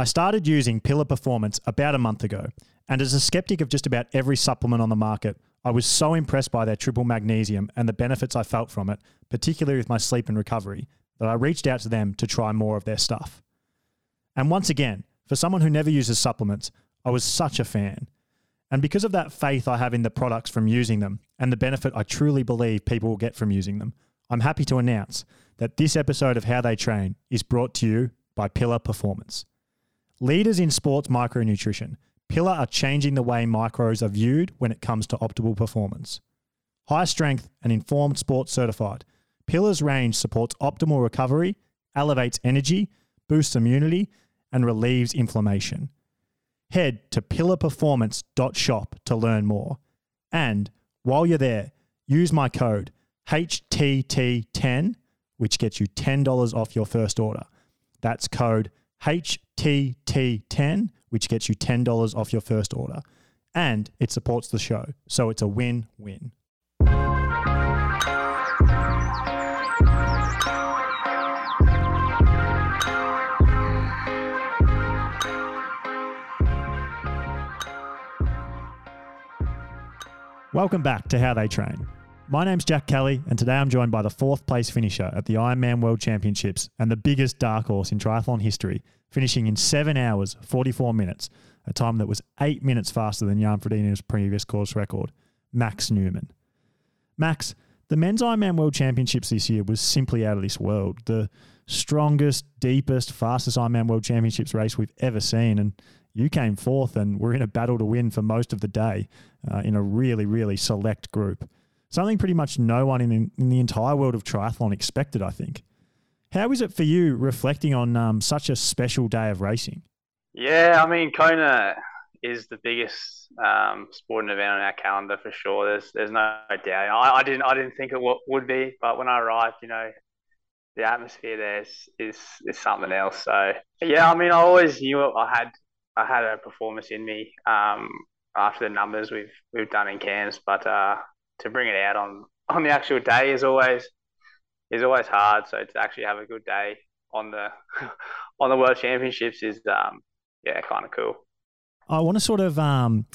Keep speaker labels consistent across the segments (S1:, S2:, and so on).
S1: I started using Pillar Performance about a month ago, and as a skeptic of just about every supplement on the market, I was so impressed by their triple magnesium and the benefits I felt from it, particularly with my sleep and recovery, that I reached out to them to try more of their stuff. And once again, for someone who never uses supplements, I was such a fan. And because of that faith I have in the products from using them and the benefit I truly believe people will get from using them, I'm happy to announce that this episode of How They Train is brought to you by Pillar Performance. Leaders in sports micronutrition, Pillar are changing the way micros are viewed when it comes to optimal performance. High strength and informed sports certified, Pillar's range supports optimal recovery, elevates energy, boosts immunity, and relieves inflammation. Head to pillarperformance.shop to learn more. And while you're there, use my code HTT10, which gets you $10 off your first order. That's code HTT10, which gets you $10 off your first order. And it supports the show, so it's a win win. Welcome back to How They Train. My name's Jack Kelly, and today I'm joined by the fourth place finisher at the Ironman World Championships and the biggest dark horse in triathlon history, finishing in 7 hours, 44 minutes, a time that was 8 minutes faster than Jan Frodeno's previous course record, Max Neumann. Max, the men's Ironman World Championships this year was simply out of this world. The strongest, deepest, fastest Ironman World Championships race we've ever seen, and you came fourth and were in a battle to win for most of the day uh, in a really, really select group. Something pretty much no one in, in the entire world of triathlon expected, I think. How is it for you reflecting on um, such a special day of racing?
S2: Yeah, I mean, Kona is the biggest um, sporting event on our calendar for sure. There's there's no doubt. I, I didn't I didn't think it w- would be, but when I arrived, you know, the atmosphere there is, is is something else. So yeah, I mean, I always knew I had I had a performance in me um, after the numbers we've we've done in Cairns, but uh, to bring it out on on the actual day is always is always hard. So to actually have a good day on the on the World Championships is um, yeah kind of cool.
S1: I want to sort of um,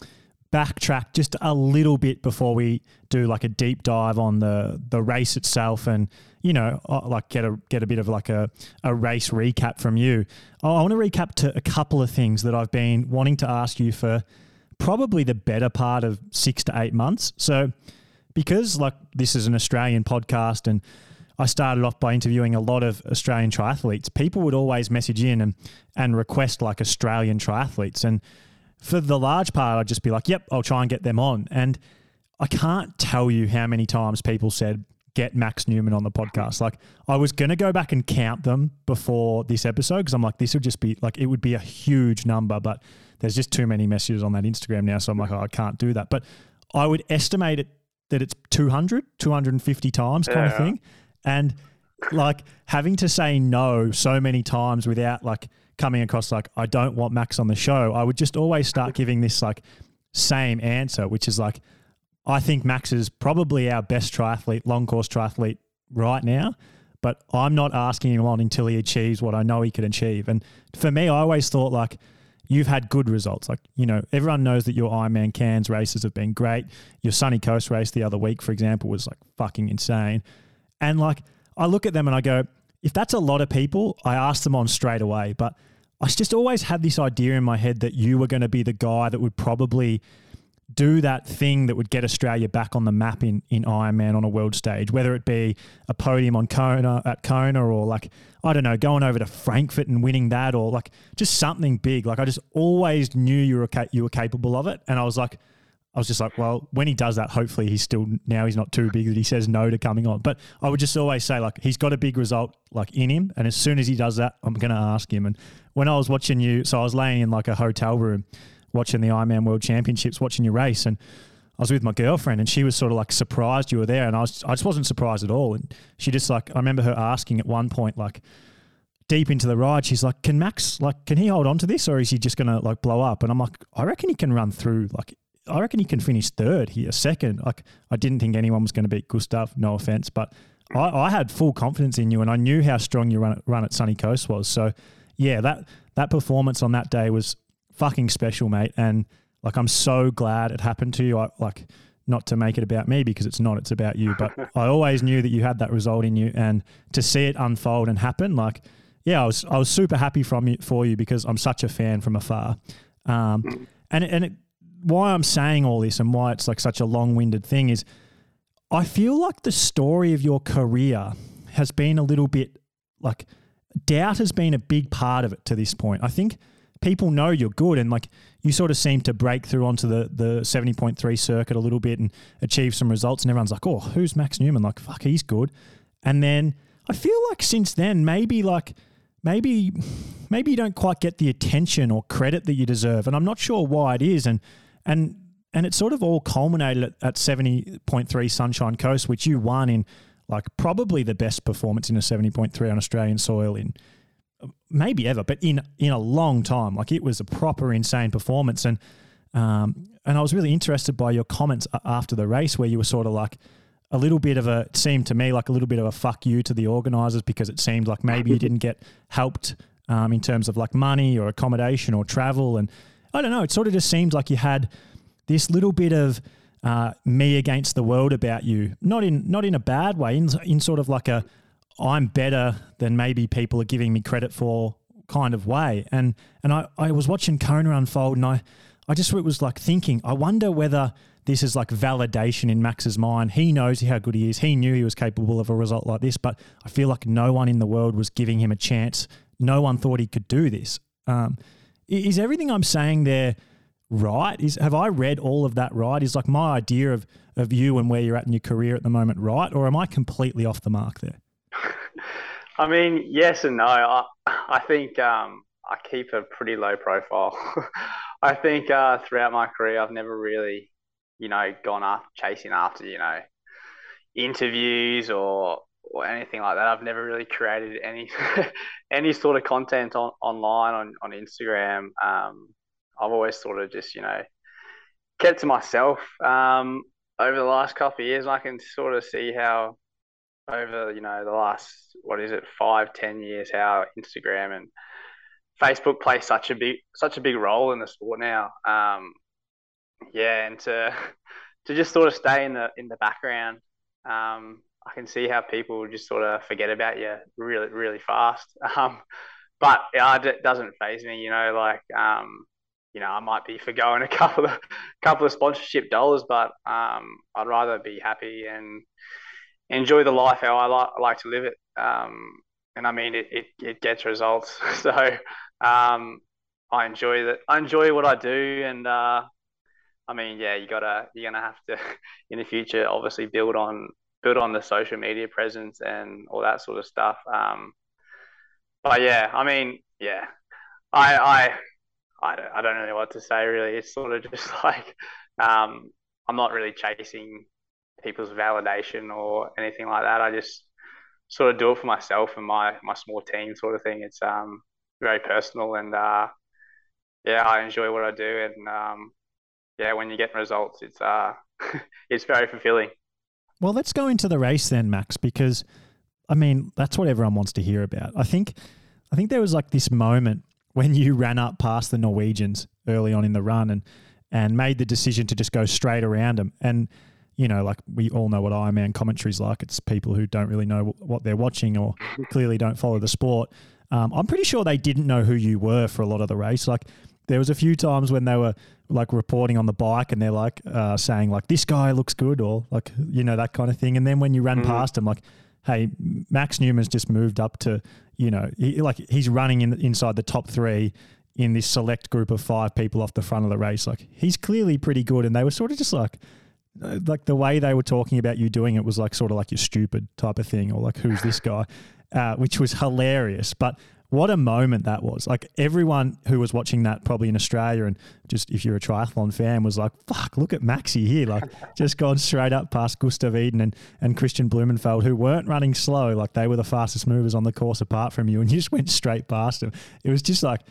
S1: backtrack just a little bit before we do like a deep dive on the the race itself and you know uh, like get a get a bit of like a, a race recap from you. I want to recap to a couple of things that I've been wanting to ask you for probably the better part of six to eight months. So because like this is an Australian podcast and I started off by interviewing a lot of Australian triathletes, people would always message in and, and request like Australian triathletes. And for the large part, I'd just be like, yep, I'll try and get them on. And I can't tell you how many times people said, get Max Neumann on the podcast. Like I was going to go back and count them before this episode because I'm like, this would just be like, it would be a huge number, but there's just too many messages on that Instagram now. So I'm like, oh, I can't do that. But I would estimate it that it's 200, 250 times kind yeah. of thing. And like having to say no so many times without like coming across like, I don't want Max on the show, I would just always start giving this like same answer, which is like, I think Max is probably our best triathlete, long course triathlete right now. But I'm not asking him on until he achieves what I know he can achieve. And for me, I always thought like you've had good results. Like, you know, everyone knows that your Ironman Cairns races have been great. Your Sunny Coast race the other week, for example, was like fucking insane. And like, I look at them and I go, if that's a lot of people, I ask them on straight away. But I just always had this idea in my head that you were going to be the guy that would probably do that thing that would get Australia back on the map in, in Ironman on a world stage, whether it be a podium on Kona at Kona or like, I don't know, going over to Frankfurt and winning that or like just something big. Like I just always knew you were, you were capable of it. And I was like, I was just like, well, when he does that, hopefully he's still now he's not too big that he says no to coming on. But I would just always say like he's got a big result like in him, and as soon as he does that, I'm to ask him. And when I was watching you, so I was laying in like a hotel room, watching the Ironman World Championships, watching your race, and I was with my girlfriend, and she was sort of like surprised you were there, and I was I just wasn't surprised at all. And she just like I remember her asking at one point like deep into the ride, she's like, "Can Max like can he hold on to this, or is he just gonna like blow up?" And I'm like, "I reckon he can run through like." I reckon he can finish third here, second. Like I didn't think anyone was going to beat Gustav. No offense, but I, I, had full confidence in you, and I knew how strong your run, run at Sunny Coast was. So, yeah, that that performance on that day was fucking special, mate. And like, I'm so glad it happened to you. I, like, not to make it about me because it's not, it's about you. But I always knew that you had that result in you, and to see it unfold and happen, like, yeah, I was I was super happy from you for you because I'm such a fan from afar. Um, and and it, why I'm saying all this and why it's like such a long winded thing is, I feel like the story of your career has been a little bit like doubt has been a big part of it to this point. I think people know you're good and like you sort of seem to break through onto the the 70.3 circuit a little bit and achieve some results and everyone's like, "Oh, who's Max Neumann?" Like, "Fuck, he's good." And then I feel like since then maybe like maybe maybe you don't quite get the attention or credit that you deserve and I'm not sure why it is and and and it sort of all culminated at, at 70.3 Sunshine Coast which you won in like probably the best performance in a 70.3 on Australian soil in maybe ever, but in in a long time. Like it was a proper insane performance, and um, and I was really interested by your comments after the race, where you were sort of like a little bit of a seemed to me like a little bit of a fuck you to the organisers because it seemed like maybe you didn't get helped um, in terms of like money or accommodation or travel, and I don't know. It sort of just seemed like you had this little bit of uh, me against the world about you, not in not in a bad way, in in sort of like a I'm better than maybe people are giving me credit for kind of way. And and I, I was watching Kona unfold and I, I just was like thinking, I wonder whether this is like validation in Max's mind. He knows how good he is. He knew he was capable of a result like this, but I feel like no one in the world was giving him a chance. No one thought he could do this. Um, is everything I'm saying there right? Is have I read all of that right? Is like my idea of of you and where you're at in your career at the moment right, or am I completely off the mark there?
S2: I mean, yes and no. I, I think um, I keep a pretty low profile. I think uh, throughout my career, I've never really, you know, gone up chasing after, you know, interviews or or anything like that. I've never really created any any sort of content on online on on Instagram. Um, I've always sort of just, you know, kept to myself. Um, over the last couple of years, I can sort of see how over you know the last what is it five ten years how Instagram and Facebook play such a big such a big role in the sport now. Um, yeah, and to to just sort of stay in the in the background, um, I can see how people just sort of forget about you really really fast. Um, but yeah, it doesn't faze me. You know, like um, you know, I might be forgoing a couple of couple of sponsorship dollars, but um, I'd rather be happy and enjoy the life how I like, like to live it. Um, and I mean, it, it, it gets results. So um, I enjoy that. I enjoy what I do. And uh, I mean, yeah, you gotta, you're going to have to in the future, obviously build on, build on the social media presence and all that sort of stuff. Um, but yeah, I mean, yeah, I, I, I don't, I don't know what to say really. It's sort of just like, um, I'm not really chasing people's validation or anything like that. I just sort of do it for myself and my my small team sort of thing. It's um very personal and uh, yeah, I enjoy what I do and um, yeah, when you get results, it's uh it's very fulfilling.
S1: Well, let's go into the race then, Max, because I mean that's what everyone wants to hear about. I think I think there was like this moment when you ran up past the Norwegians early on in the run and and made the decision to just go straight around them and you know, like we all know what Ironman commentary is like. It's people who don't really know what they're watching or clearly don't follow the sport. Um, I'm pretty sure they didn't know who you were for a lot of the race. Like there was a few times when they were like reporting on the bike and they're like uh, saying like this guy looks good or like you know that kind of thing. And then when you ran mm. past them, like, hey, Max Neumann's just moved up to you know he, like he's running in inside the top three in this select group of five people off the front of the race. Like he's clearly pretty good. And they were sort of just like uh, like the way they were talking about you doing it was like sort of like you're stupid type of thing, or like who's this guy, uh, which was hilarious. But what a moment that was! Like everyone who was watching that, probably in Australia, and just if you're a triathlon fan, was like, "Fuck, look at Maxi here!" Like just gone straight up past Gustav Iden and and Kristian Blummenfelt, who weren't running slow, like they were the fastest movers on the course apart from you, and you just went straight past them. It was just like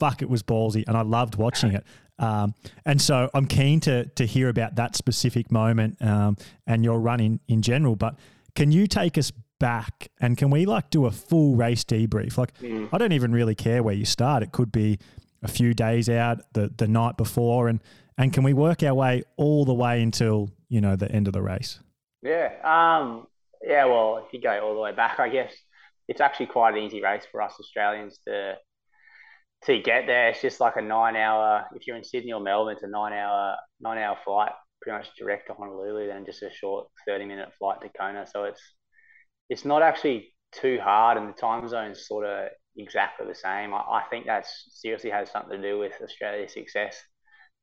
S1: fuck, it was ballsy, and I loved watching it. Um, and so I'm keen to to hear about that specific moment um, and your run in, in general. But can you take us back and can we like do a full race debrief? Like,
S2: Mm.
S1: I don't even really care where you start. It could be a few days out, the the night before, and and can we work our way all the way until you know the end of the race?
S2: Yeah. Um, yeah. Well, if you go all the way back, I guess it's actually quite an easy race for us Australians to to get there. It's just like a nine hour. If you're in Sydney or Melbourne, it's a nine hour nine hour flight, pretty much direct to Honolulu, then just a short thirty minute flight to Kona. So it's it's not actually too hard, and the time zone's sort of exactly the same. I, I think that seriously has something to do with Australia's success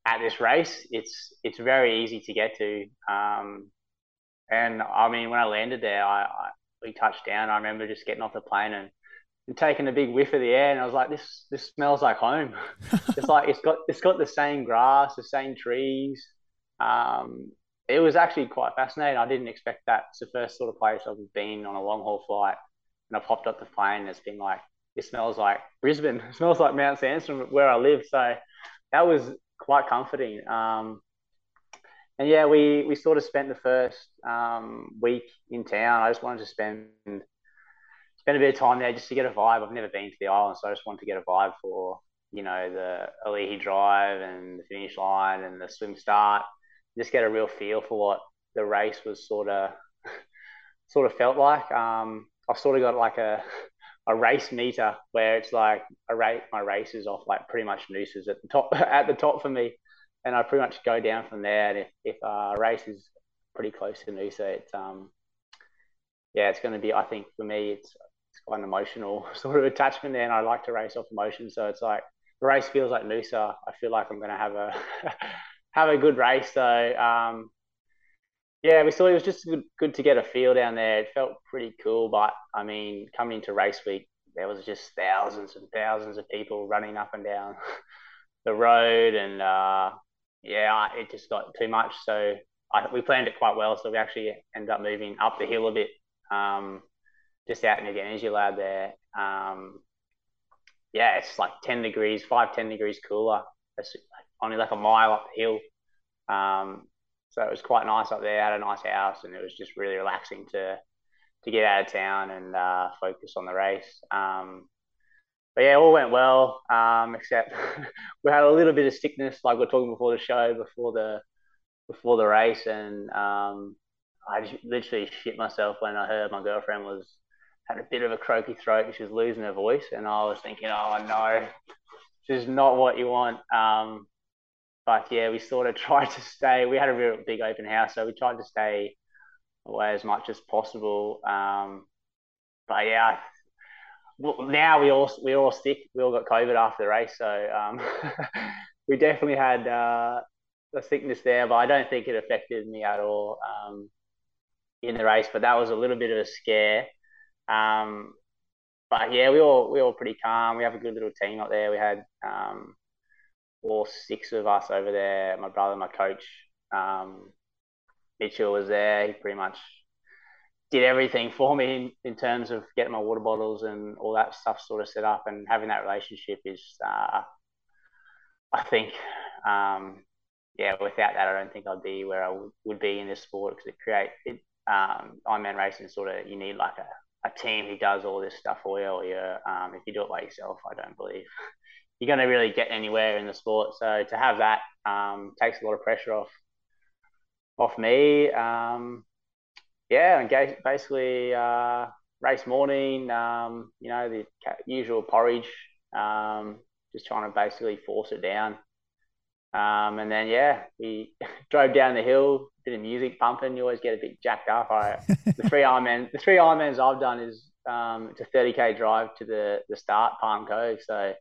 S2: at this race. It's it's very easy to get to. Um, and I mean, when I landed there, I, I we touched down. I remember just getting off the plane and, and taking a big whiff of the air, and I was like, "This this smells like home." it's like it's got it's got the same grass, the same trees. Um, it was actually quite fascinating. I didn't expect that. It's the first sort of place I've been on a long haul flight, and I popped up the plane. And it's been like it smells like Brisbane. It smells like Mount Sandstorm where I live. So that was quite comforting. Um, and yeah, we we sort of spent the first um, week in town. I just wanted to spend spend a bit of time there just to get a vibe. I've never been to the island, so I just wanted to get a vibe for you know the Ali'i Drive and the finish line and the swim start. Just get a real feel for what the race was sort of sort of felt like. Um, I've sort of got like a a race meter where it's like I rate my races off like pretty much Noosa's at the top at the top for me and I pretty much go down from there. And if, if a race is pretty close to Noosa, it's um, yeah, it's going to be. I think for me, it's it's quite an emotional sort of attachment there, and I like to race off emotion. So it's like the race feels like Noosa. I feel like I'm going to have a have a good race. So um, yeah, we saw it was just good, good to get a feel down there. It felt pretty cool, but I mean, coming into race week, there was just thousands and thousands of people running up and down the road, and uh, yeah, it just got too much. So I, we planned it quite well. So we actually ended up moving up the hill a bit, um, just out near the energy lab there. Um, yeah, it's like 10 degrees, five, 10 degrees cooler. Only like a mile up the hill. Um, so it was quite nice up there. I Had a nice house, and it was just really relaxing to to get out of town and uh, focus on the race. Um, but yeah, all went well, um, except we had a little bit of sickness, like we are talking before the show, before the before the race, and um, I just literally shit myself when I heard my girlfriend was had a bit of a croaky throat. She was losing her voice, and I was thinking, oh no, this is not what you want. Um, but yeah, we sort of tried to stay. We had a real big open house, so we tried to stay away as much as possible. Um, but yeah, now we all we all sick. We all got COVID after the race, so um, we definitely had uh, a sickness there. But I don't think it affected me at all um, in the race. But that was a little bit of a scare. Um, but yeah, we all we all pretty calm. We have a good little team up there. We had um, all six of us over there. My brother, my coach, um, Mitchell was there. He pretty much did everything for me in, in terms of getting my water bottles and all that stuff sort of set up and having that relationship is uh, I think um, yeah without that I don't think I'd be where I would, would be in this sport because it create it um, Ironman racing sort of you need like a, a team who does all this stuff for you or you um, if you do it by yourself I don't believe you're going to really get anywhere in the sport so to have that um, takes a lot of pressure off off me um, yeah, and basically uh, race morning, um, you know, the usual porridge, um, just trying to basically force it down. Um, and then yeah, we drove down the hill, bit of music pumping. You always get a bit jacked up. I, the three Ironman, the three Ironmans I've done is um, it's a 30k drive to the the start Palm Cove, so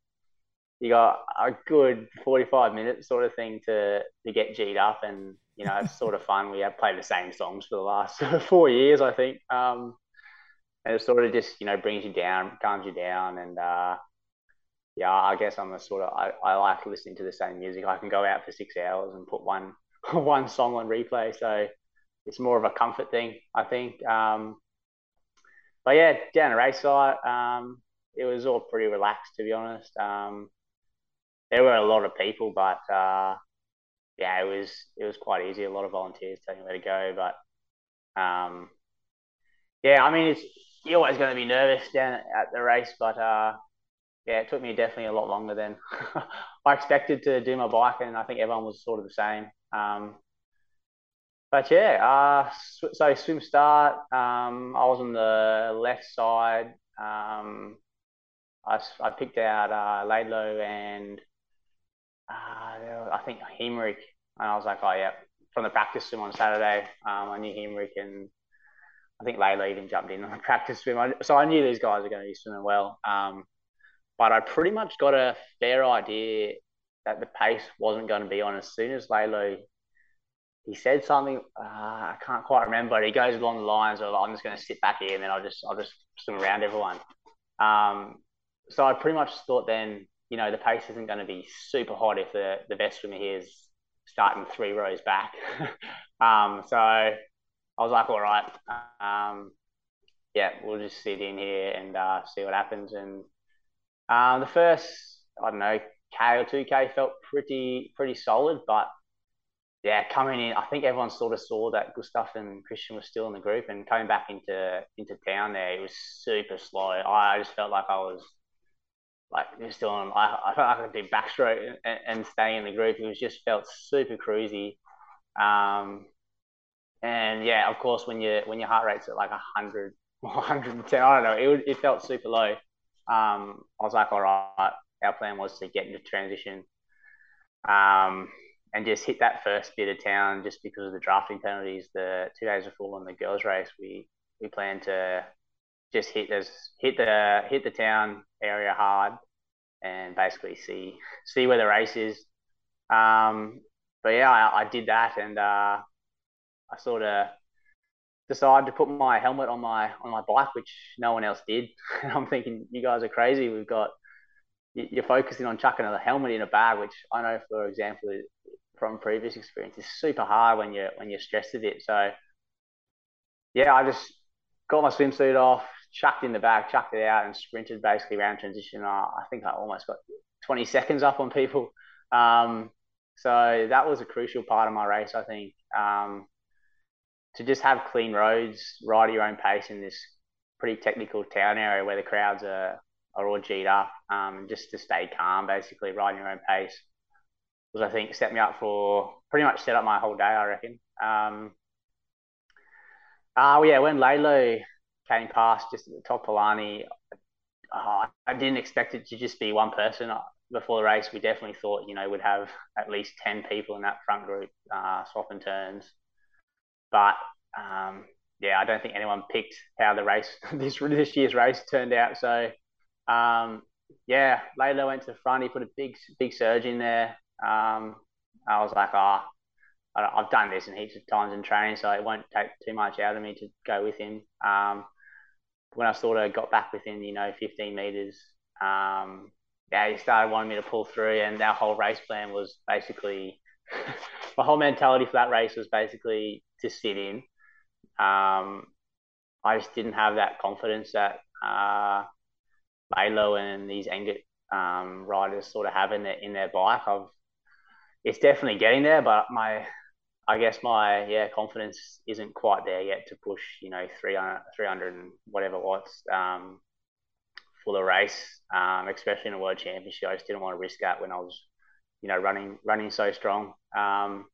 S2: you got a good 45 minutes sort of thing to to get G'd up and you know it's sort of fun. We have played the same songs for the last four years I think. Um, and it sort of just you know brings you down calms you down and uh, yeah I guess I'm a sort of I, I like listening to the same music. I can go out for six hours and put one one song on replay. So it's more of a comfort thing I think. Um, but yeah down a race site um, it was all pretty relaxed to be honest. Um, there were a lot of people, but uh, yeah, it was it was quite easy. A lot of volunteers telling where to go, but um, yeah, I mean, it's you're always going to be nervous down at the race, but uh, yeah, it took me definitely a lot longer than I expected to do my bike, and I think everyone was sort of the same. Um, but yeah, uh, so swim start. Um, I was on the left side. Um, I, I picked out uh, Laidlow and uh, I think Hemric, and I was like, oh yeah, from the practice swim on Saturday, um, I knew Hemric and I think Laidlow even jumped in on the practice swim. So I knew these guys were going to be swimming well. Um, but I pretty much got a fair idea that the pace wasn't going to be on as soon as Laidlow. He said something uh, I can't quite remember, but he goes along the lines of I'm just going to sit back here and then I'll just I'll just swim around everyone. Um, so I pretty much thought then, you know, the pace isn't going to be super hot if the, the best swimmer here is starting three rows back. um, so I was like, all right, um, yeah, we'll just sit in here and uh, see what happens. And uh, the first, I don't know, K or two K felt pretty pretty solid, but yeah, coming in, I think everyone sort of saw that Gustav and Kristian were still in the group, and coming back into into town there, it was super slow. I just felt like I was like just doing, I, I felt like I could do backstroke and, and stay in the group. It was just felt super cruisy. Um, and yeah, of course, when you when your heart rate's at like 100, 110, I don't know, it, it felt super low. Um, I was like, all right, our plan was to get into transition um, and just hit that first bit of town just because of the drafting penalties. The two days before on the girls' race, we we planned to just hit this hit the hit the town area hard and basically see see where the race is. Um, but yeah, I, I, did that and uh, I sort of decided to put my helmet on my on my bike, which no one else did. And I'm thinking, you guys are crazy. We've got you're focusing on chucking a helmet in a bag, which I know, for example, from previous experience, is super hard when you're when you're stressed a bit. So yeah, I just got my swimsuit off, chucked in the bag, chucked it out, and sprinted basically around transition. I, I think I almost got 20 seconds up on people. Um, so that was a crucial part of my race, I think. Um, to just have clean roads, ride at your own pace in this pretty technical town area where the crowds are, are all G'd up, um, just to stay calm, basically, riding your own pace was, I think, set me up for pretty much set up my whole day, I reckon. Um, uh, yeah, when Laidlow came past just at the top Palani. Uh, I didn't expect it to just be one person. Before the race, we definitely thought, you know, we'd have at least 10 people in that front group uh, swapping turns. But um, yeah, I don't think anyone picked how the race, this, this year's race turned out. So um, yeah, Laidlow went to the front. He put a big, big surge in there. Um, I was like, oh, I've done this in heaps of times in training, so it won't take too much out of me to go with him. Um, when I sort of got back within, you know, 15 meters, um, yeah, he started wanting me to pull through, and our whole race plan was basically my whole mentality for that race was basically to sit in. Um, I just didn't have that confidence that uh, Laidlow and these Engert um, riders sort of have in their in their bike. I've it's definitely getting there, but my I guess my yeah confidence isn't quite there yet to push you know 300, 300 and whatever watts um, for the race, um, especially in a world championship. I just didn't want to risk that when I was you know running running so strong. Um,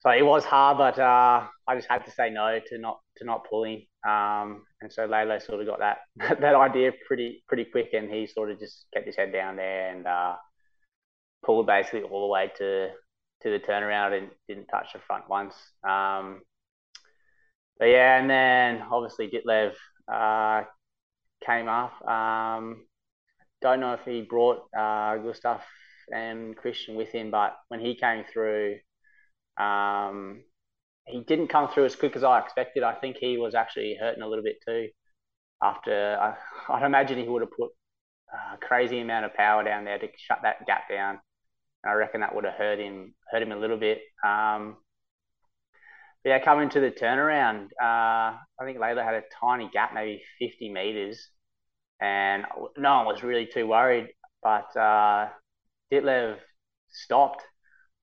S2: so it was hard, but uh, I just had to say no to not to not pulling. Um, and so Laidlow sort of got that that idea pretty pretty quick, and he sort of just kept his head down there and uh, pulled basically all the way to to the turnaround and didn't touch the front once. Um, but yeah, and then obviously Ditlev uh, came up. Um, don't know if he brought uh, Gustav and Kristian with him, but when he came through, um, he didn't come through as quick as I expected. I think he was actually hurting a little bit too. After I, I'd imagine he would have put a crazy amount of power down there to shut that gap down. I reckon that would have hurt him hurt him a little bit. Um, yeah, coming to the turnaround, uh, I think Laidlow had a tiny gap, maybe 50 meters, and no one was really too worried. But uh, Ditlev stopped,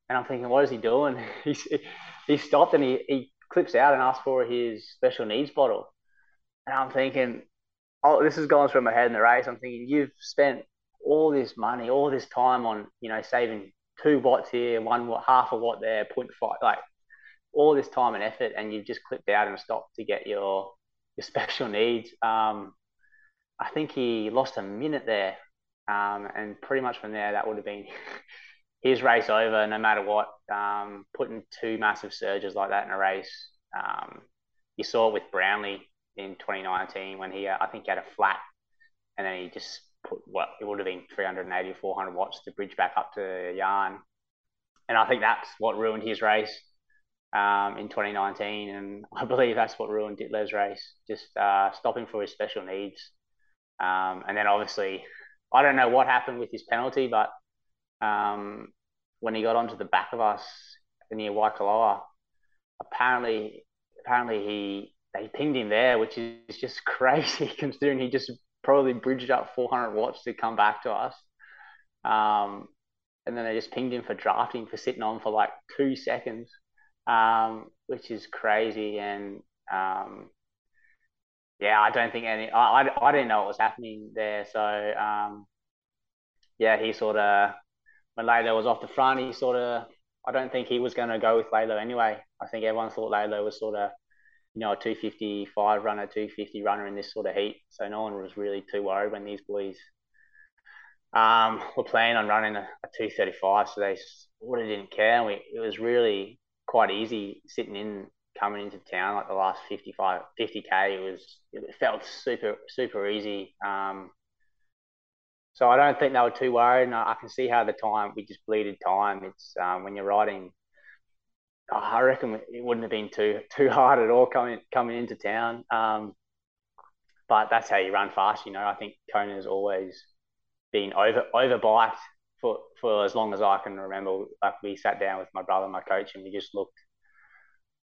S2: and I'm thinking, what is he doing? he, stopped and he, he clips out and asks for his special needs bottle. and I'm thinking, oh, this is going through my head in the race. I'm thinking, you've spent all this money, all this time on, you know, saving two watts here, one watt, half a watt there, five, like all this time and effort, and you've just clipped out and stopped to get your your special needs. Um, I think he lost a minute there, um, and pretty much from there, that would have been his race over, no matter what. Um, putting two massive surges like that in a race, um, you saw it with Brownlee in 2019 when he, uh, I think, he had a flat, and then he just put what it would have been 380, 400 watts to bridge back up to Jan, and I think that's what ruined his race. Um, in 2019, and I believe that's what ruined Ditlev's race, just uh, stopping for his special needs. Um, and then obviously, I don't know what happened with his penalty, but um, when he got onto the back of us near Waikoloa, apparently, apparently he they pinged him there, which is just crazy considering he just probably bridged up 400 watts to come back to us. Um, and then they just pinged him for drafting for sitting on for like two seconds, um, which is crazy. And um, yeah, I don't think any. I, I, I didn't know what was happening there. So um, yeah, he sort of when Laidlow was off the front, he sort of. I don't think he was going to go with Laidlow anyway. I think everyone thought Laidlow was sort of, you know, a 255 runner, 250 runner in this sort of heat. So no one was really too worried when these boys um, were planning on running a, a 235. So they sort of didn't care. We, it was really quite easy sitting in coming into town like the last 55 50k it was it felt super super easy um, so I don't think they were too worried and I, can see how the time we just bleeded time it's um, when you're riding oh, I reckon it wouldn't have been too too hard at all coming coming into town. Um, but that's how you run fast you know. I think Kona's always been over over biked for for as long as I can remember. Like we sat down with my brother my coach and we just looked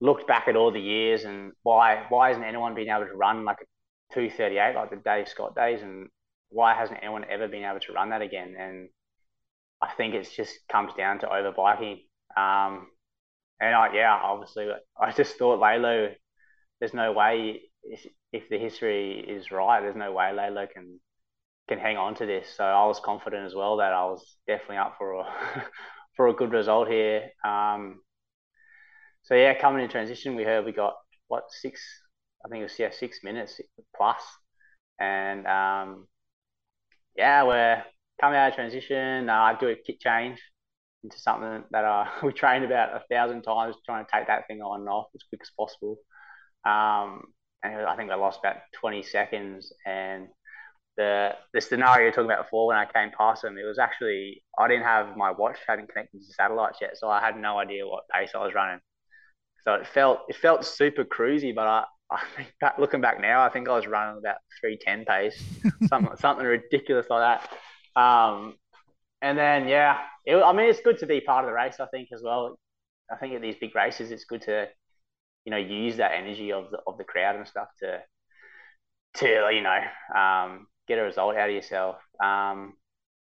S2: looked back at all the years and why why hasn't anyone been able to run like a 238 like the Dave Scott days? And why hasn't anyone ever been able to run that again? And I think it just comes down to overbiking. Um, and I, yeah obviously I just thought Laidlow there's no way if, the history is right there's no way Laidlow can can hang on to this so I was confident as well that I was definitely up for a for a good result here um, so yeah, coming in transition, we heard we got what six? I think it was yeah six minutes plus, and um, yeah, we're coming out of transition. Uh, I do a kit change into something that uh, we trained about a thousand times, trying to take that thing on and off as quick as possible. Um, and I think I lost about 20 seconds. And the the scenario you're talking about before when I came past them, it was actually I didn't have my watch hadn't connected to satellites yet, so I had no idea what pace I was running. So it felt it felt super cruisy, but I, I think back, looking back now, I think I was running about three ten pace, something something ridiculous like that. Um, and then yeah, it, I mean it's good to be part of the race. I think as well. I think at these big races, it's good to you know use that energy of the of the crowd and stuff to to you know um, get a result out of yourself. Um,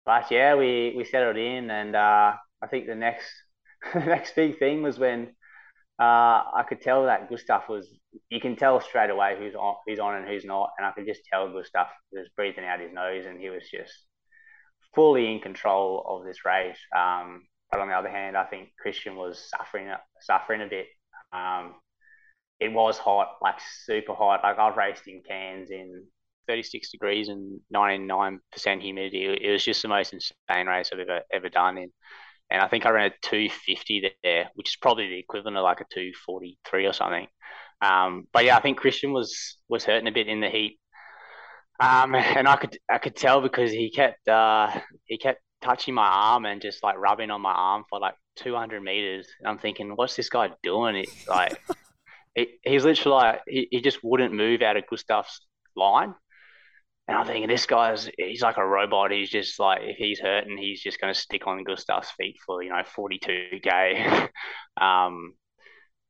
S2: but yeah, we we settled in, and uh, I think the next the next big thing was when uh, I could tell that Gustav was. You can tell straight away who's on, who's on and who's not, and I could just tell Gustav was breathing out his nose, and he was just fully in control of this race. Um, but on the other hand, I think Kristian was suffering suffering a bit. Um, it was hot, like super hot. Like I've raced in Cairns in 36 degrees and 99% humidity. It was just the most insane race I've ever ever done. In and I think I ran a 250 there, which is probably the equivalent of like a 243 or something. Um, but yeah, I think Kristian was was hurting a bit in the heat, um, and I could I could tell because he kept uh, he kept touching my arm and just like rubbing on my arm for like 200 meters. And I'm thinking, what's this guy doing? Like it, he's literally like he, he just wouldn't move out of Gustav's line. And I'm thinking, this guy's, he's like a robot. He's just like, if he's hurting, he's just going to stick on Gustav's feet for, you know, 42K. um,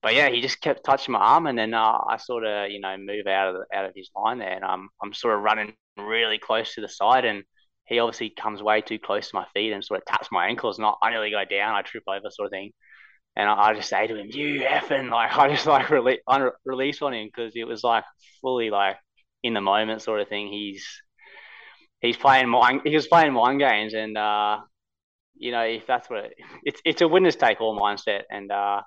S2: but yeah, he just kept touching my arm. And then uh, I sort of, you know, move out of, the, out of his line there. And I'm, I'm sort of running really close to the side. And he obviously comes way too close to my feet and sort of taps my ankles. And I nearly go down. I trip over sort of thing. And I, I just say to him, you effing, like, I just like rele- release on him because it was like fully like, in the moment sort of thing. He's he's playing mind he was playing mind games, and uh, you know if that's what it, it's it's a winners take all mindset, and uh,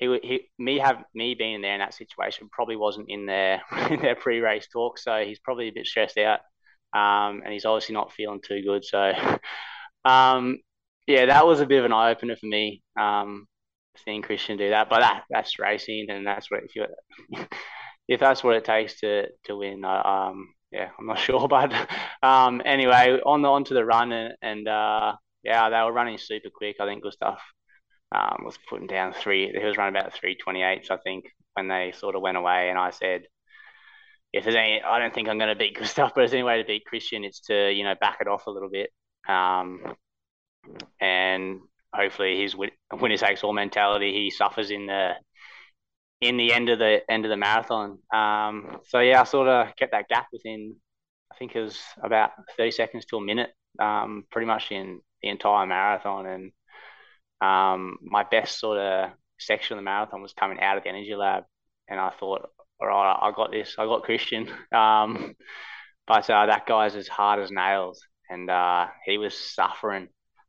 S2: he he me have me being there in that situation probably wasn't in their in their pre race talk, so he's probably a bit stressed out, um, and he's obviously not feeling too good. So, um, yeah, that was a bit of an eye opener for me. Um, seeing Kristian do that, but that that's racing, and that's what if you if that's what it takes to to win. um, yeah, I'm not sure, but um, anyway, on the onto the run and, and uh, yeah, they were running super quick. I think Gustav um, was putting down three. He was running about three twenty eight. I think when they sort of went away, and I said, if there's any, I don't think I'm going to beat Gustav, but if there's any way to beat Kristian, it's to you know back it off a little bit, um, and hopefully his winner takes all mentality he suffers in the in the end of the end of the marathon. Um, so yeah, I sort of kept that gap within. I think it was about thirty seconds to a minute, um, pretty much in the entire marathon, and um, my best sort of section of the marathon was coming out of the energy lab, and I thought, all right, I got this. I got Kristian. Um, but uh, that guy's as hard as nails, and uh, he was suffering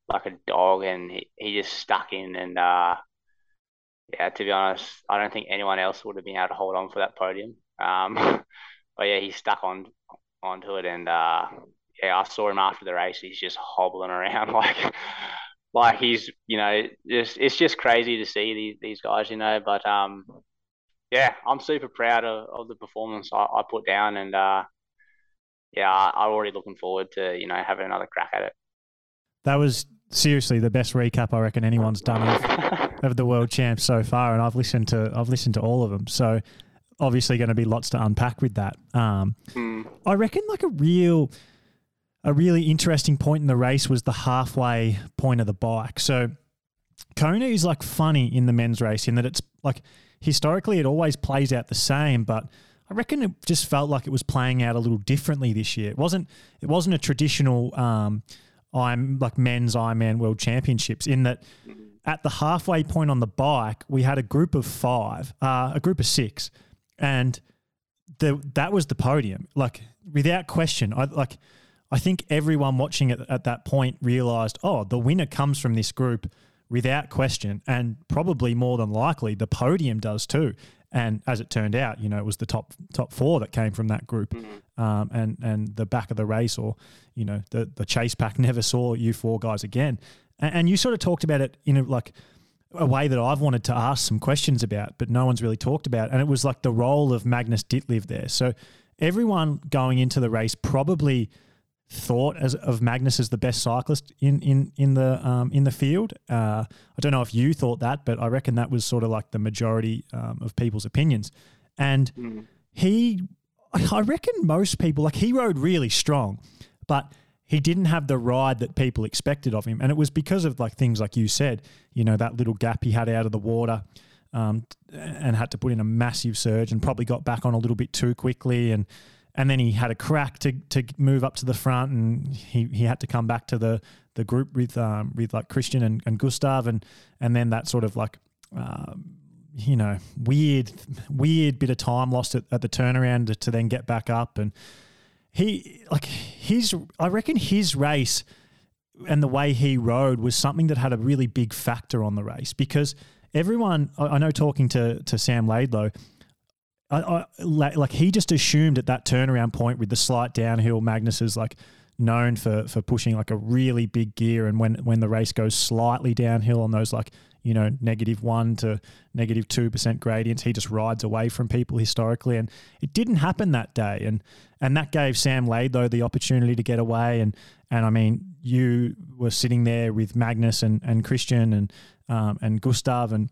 S2: like a dog, and he, he just stuck in. And uh, yeah, to be honest, I don't think anyone else would have been able to hold on for that podium. Um, but yeah, he stuck on onto it, and uh, yeah, I saw him after the race. He's just hobbling around like like he's you know just it's just crazy to see these these guys you know but um yeah i'm super proud of, of the performance I, I put down and uh yeah i'm already looking forward to you know having another crack at it
S1: that was seriously the best recap i reckon anyone's done of, of the world champs so far and i've listened to i've listened to all of them so obviously going to be lots to unpack with that um mm. i reckon like a real a really interesting point in the race was the halfway point of the bike. So Kona is like funny in the men's race in that it's like historically it always plays out the same, but I reckon it just felt like it was playing out a little differently this year. It wasn't it wasn't a traditional um, I'm like men's Ironman World Championships in that at the halfway point on the bike we had a group of five, uh, a group of six, and the that was the podium. Like without question, I like I think everyone watching it at that point realized, oh, the winner comes from this group without question, and probably more than likely the podium does too. And as it turned out, you know, it was the top top four that came from that group, mm-hmm. um, and and the back of the race, or you know, the the chase pack never saw you four guys again. And, and you sort of talked about it in a, like a way that I've wanted to ask some questions about, but no one's really talked about. And it was like the role of Magnus Ditlev there. So everyone going into the race probably thought as of Magnus as the best cyclist in in in the um, in the field. Uh, I don't know if you thought that, but I reckon that was sort of like the majority um, of people's opinions. And mm. he, I reckon most people like he rode really strong, but he didn't have the ride that people expected of him, and it was because of like things like you said, you know, that little gap he had out of the water. Um, and had to put in a massive surge and probably got back on a little bit too quickly and and then he had a crack to to move up to the front, and he, he had to come back to the the group with um, with like Kristian and, and Gustav, and and then that sort of like. Um, you know, weird, weird bit of time lost at, at the turnaround to, to then get back up, and he like his. I reckon his race and the way he rode was something that had a really big factor on the race because everyone I know talking to to Sam Laidlow, I, I, like he just assumed at that turnaround point with the slight downhill, Magnus is like known for for pushing like a really big gear, and when when the race goes slightly downhill on those like you know negative one to negative two percent gradients, he just rides away from people historically, and it didn't happen that day, and and that gave Sam Laidlow the opportunity to get away, and and I mean you were sitting there with Magnus and and Kristian and um, and Gustav. And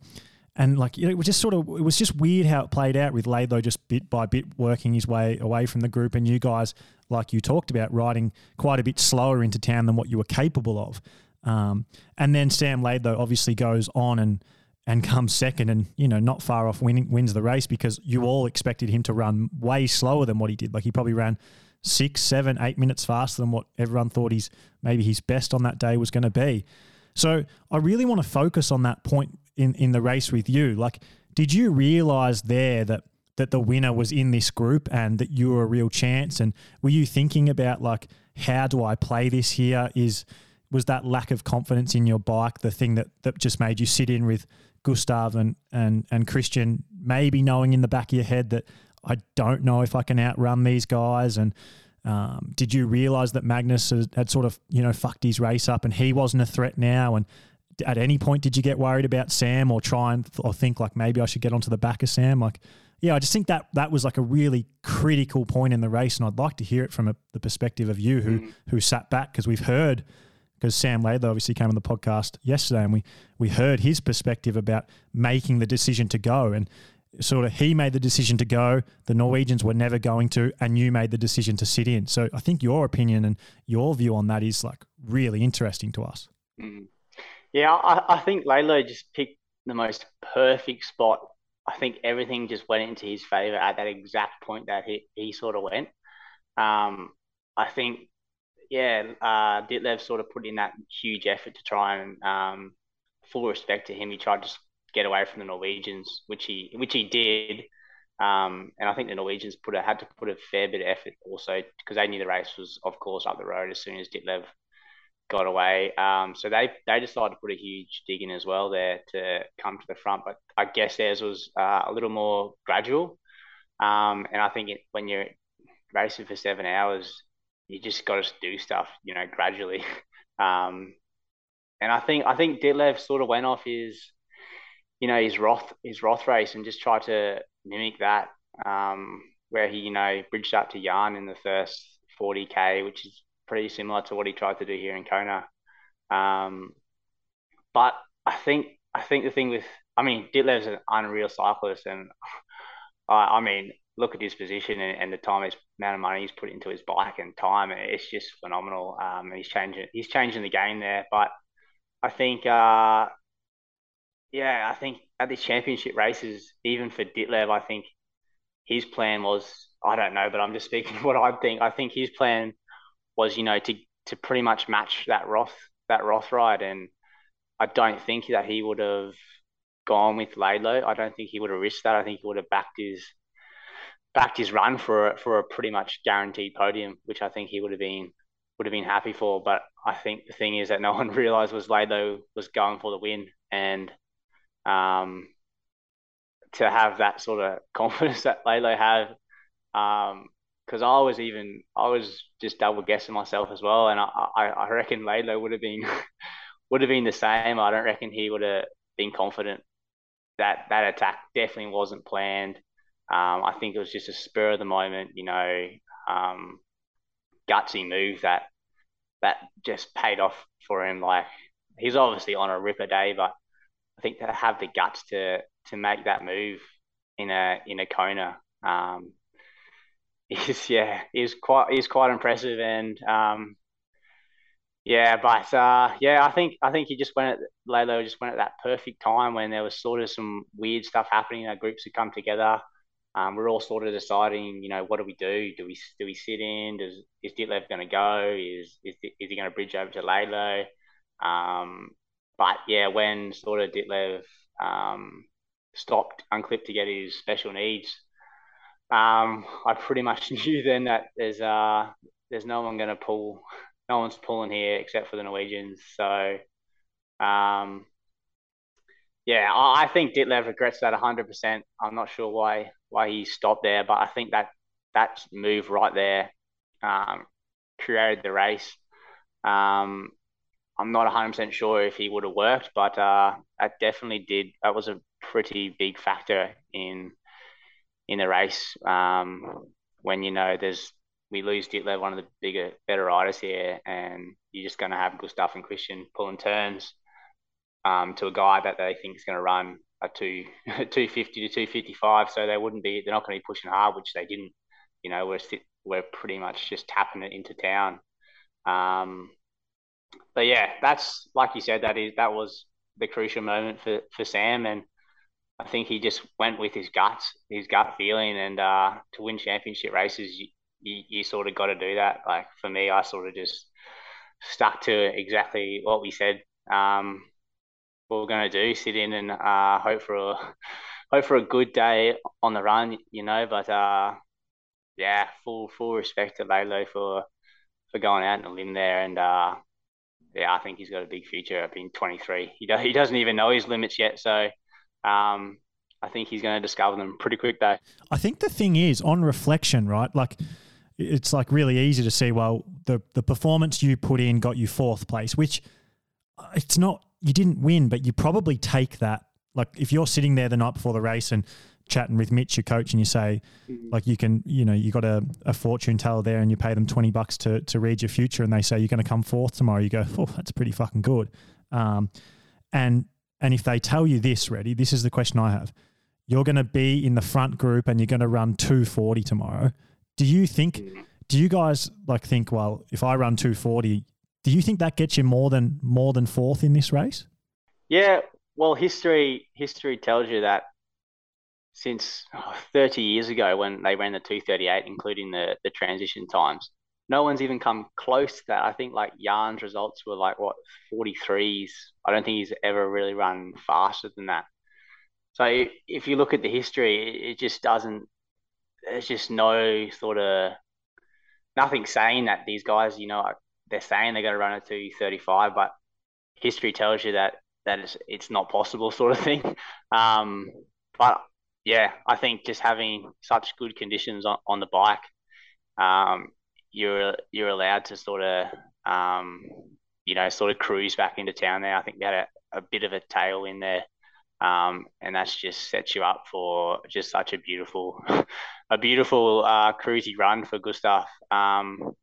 S1: and like you know, it was just sort of it was just weird how it played out with Laidlow just bit by bit working his way away from the group, and you guys, like you talked about, riding quite a bit slower into town than what you were capable of. Um, and then Sam Laidlow obviously goes on and and comes second, and you know not far off winning wins the race because you all expected him to run way slower than what he did. Like he probably ran six, seven, eight minutes faster than what everyone thought he's maybe his best on that day was going to be. So I really want to focus on that point in in the race with you. Like, did you realize there that that the winner was in this group and that you were a real chance? And were you thinking about like how do I play this here? Is was that lack of confidence in your bike the thing that that just made you sit in with Gustav and and and Kristian, maybe knowing in the back of your head that I don't know if I can outrun these guys and um, did you realize that Magnus had sort of you know fucked his race up and he wasn't a threat now? And at any point did you get worried about Sam or try and or think like maybe I should get onto the back of Sam? Like, yeah, I just think that that was like a really critical point in the race, and I'd like to hear it from a, the perspective of you who mm. who sat back because we've heard because Sam Laidlaw obviously came on the podcast yesterday, and we we heard his perspective about making the decision to go and sort of he made the decision to go, the Norwegians were never going to, and you made the decision to sit in. So I think your opinion and your view on that is like really interesting to us.
S2: Mm. Yeah, I, I think Laidlaw just picked the most perfect spot. I think everything just went into his favour at that exact point that he, he sort of went. Um, I think, yeah, uh, Ditlev sort of put in that huge effort to try and, um, full respect to him, he tried to get away from the Norwegians, which he which he did. Um, and I think the Norwegians put a, had to put a fair bit of effort also because they knew the race was, of course, up the road as soon as Ditlev got away. Um, so they they decided to put a huge dig in as well there to come to the front. But I guess theirs was uh, a little more gradual. Um, and I think it, when you're racing for seven hours, you just got to do stuff, you know, gradually. Um, and I think I think Ditlev sort of went off his you know his Roth his Roth race and just tried to mimic that, um, where he you know bridged up to Jan in the first 40k, which is pretty similar to what he tried to do here in Kona. Um, but I think I think the thing with I mean Ditlev's an unreal cyclist, and I mean look at his position and, and the time his amount of money he's put into his bike and time, it's just phenomenal. Um, he's changing he's changing the game there, but I think uh, yeah, I think at the championship races, even for Ditlev, I think his plan was I don't know, but I'm just speaking what I think. I think his plan was, you know, to to pretty much match that Roth that Roth ride, and I don't think that he would have gone with Laidlaw. I don't think he would have risked that. I think he would have backed his backed his run for a, for a pretty much guaranteed podium, which I think he would have been would have been happy for. But I think the thing is that no one realised was Laidlaw was going for the win, and um, to have that sort of confidence that Laidlaw had. Because I was even, I was just double guessing myself as well, and I, I, I reckon Laidlaw would have been, would have been the same. I don't reckon he would have been confident that that attack definitely wasn't planned. Um, I think it was just a spur of the moment, you know, um, gutsy move that that just paid off for him. Like he's obviously on a ripper day, but I think to have the guts to to make that move in a in a Kona um, is yeah is quite is quite impressive and um, yeah, but uh, yeah, I think I think he just went at Laidlaw just went at that perfect time when there was sort of some weird stuff happening. Our groups had come together. Um, we're all sort of deciding, you know, what do we do? Do we do we sit in? Does is Ditlev going to go? Is is is he going to bridge over to Laidlaw? Um, but yeah, when sort of Ditlev um, stopped unclipped to get his special needs, um, I pretty much knew then that there's uh there's no one going to pull, no one's pulling here except for the Norwegians. So, um, yeah, I, I think Ditlev regrets that 100%. I'm not sure why why he stopped there, but I think that that move right there um, created the race. Um, I'm not 100% sure if he would have worked, but uh, that definitely did. That was a pretty big factor in in the race. Um, when you know there's we lose Ditlev, one of the bigger, better riders here, and you're just going to have Gustav and Kristian pulling turns um, to a guy that they think is going to run a two 250 to 255. So they wouldn't be, they're not going to be pushing hard, which they didn't. You know, we're we're pretty much just tapping it into town. Um, but yeah, that's like you said, that is that was the crucial moment for for Sam, and I think he just went with his guts, his gut feeling, and uh, to win championship races, you, you, you sort of got to do that. Like for me, I sort of just stuck to exactly what we said um, we are going to do: sit in and uh, hope for a hope for a good day on the run, you know. But uh, yeah, full full respect to Laidlaw for for going out and a limb there, and uh, yeah, I think he's got a big future. Being 23, he do, he doesn't even know his limits yet, so um, I think he's going to discover them pretty quick though.
S1: I think the thing is on reflection, right? Like it's like really easy to see. Well, the the performance you put in got you fourth place, which uh, it's not. You didn't win, but you probably take that. Like if you're sitting there the night before the race and chatting with Mitch, your coach, and you say, mm-hmm. like, you can, you know, you got a, a fortune teller there and you pay them 20 bucks to, to read your future and they say you're going to come fourth tomorrow, you go, oh, that's pretty fucking good. Um, and, and if they tell you this, ready, this is the question I have. You're going to be in the front group and you're going to run 240 tomorrow. Do you think, do you guys like think, well, if I run 240, do you think that gets you more than, more than fourth in this race?
S2: Yeah. Well, history, history tells you that since oh, 30 years ago when they ran the 238, including the, the transition times. No one's even come close to that. I think like Jan's results were like what 43s. I don't think he's ever really run faster than that. So if you look at the history, it just doesn't. There's just no sort of nothing saying that these guys, you know, they're saying they're going to run a 235, but history tells you that that it's, it's not possible, sort of thing. Um, but yeah, I think just having such good conditions on, on the bike, um, you're you're allowed to sort of um, you know sort of cruise back into town there. I think we had a, a bit of a tail in there, um, and that's just sets you up for just such a beautiful a beautiful uh, cruisy run for Gustav. Um,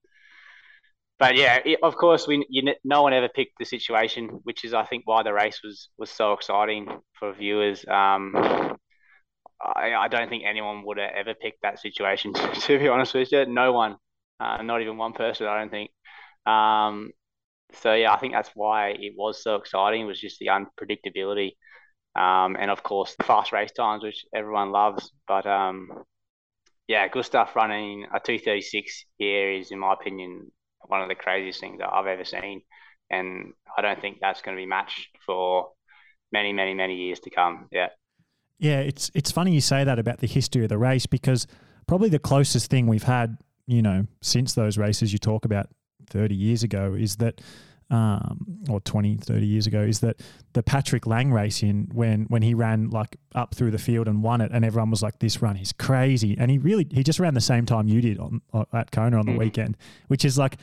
S2: but yeah, it, of course, we you, no one ever picked the situation, which is I think why the race was was so exciting for viewers. Um, I, I don't think anyone would have ever picked that situation. To, be honest with you, no one, uh, not even one person. I don't think. Um, so yeah, I think that's why it was so exciting. Was just the unpredictability, um, and of course the fast race times, which everyone loves. But um, yeah, stuff running a two thirty six here is, in my opinion, one of the craziest things that I've ever seen, and I don't think that's going to be matched for many, many, many years to come. Yeah.
S1: Yeah, it's it's funny you say that about the history of the race because probably the closest thing we've had, you know, since those races you talk about 30 years ago is that um, or 20, 30 years ago, is that the Patrick Lang race in when when he ran like up through the field and won it, and everyone was like, "This run is crazy," and he really he just ran the same time you did on at Kona on the mm. weekend, which is like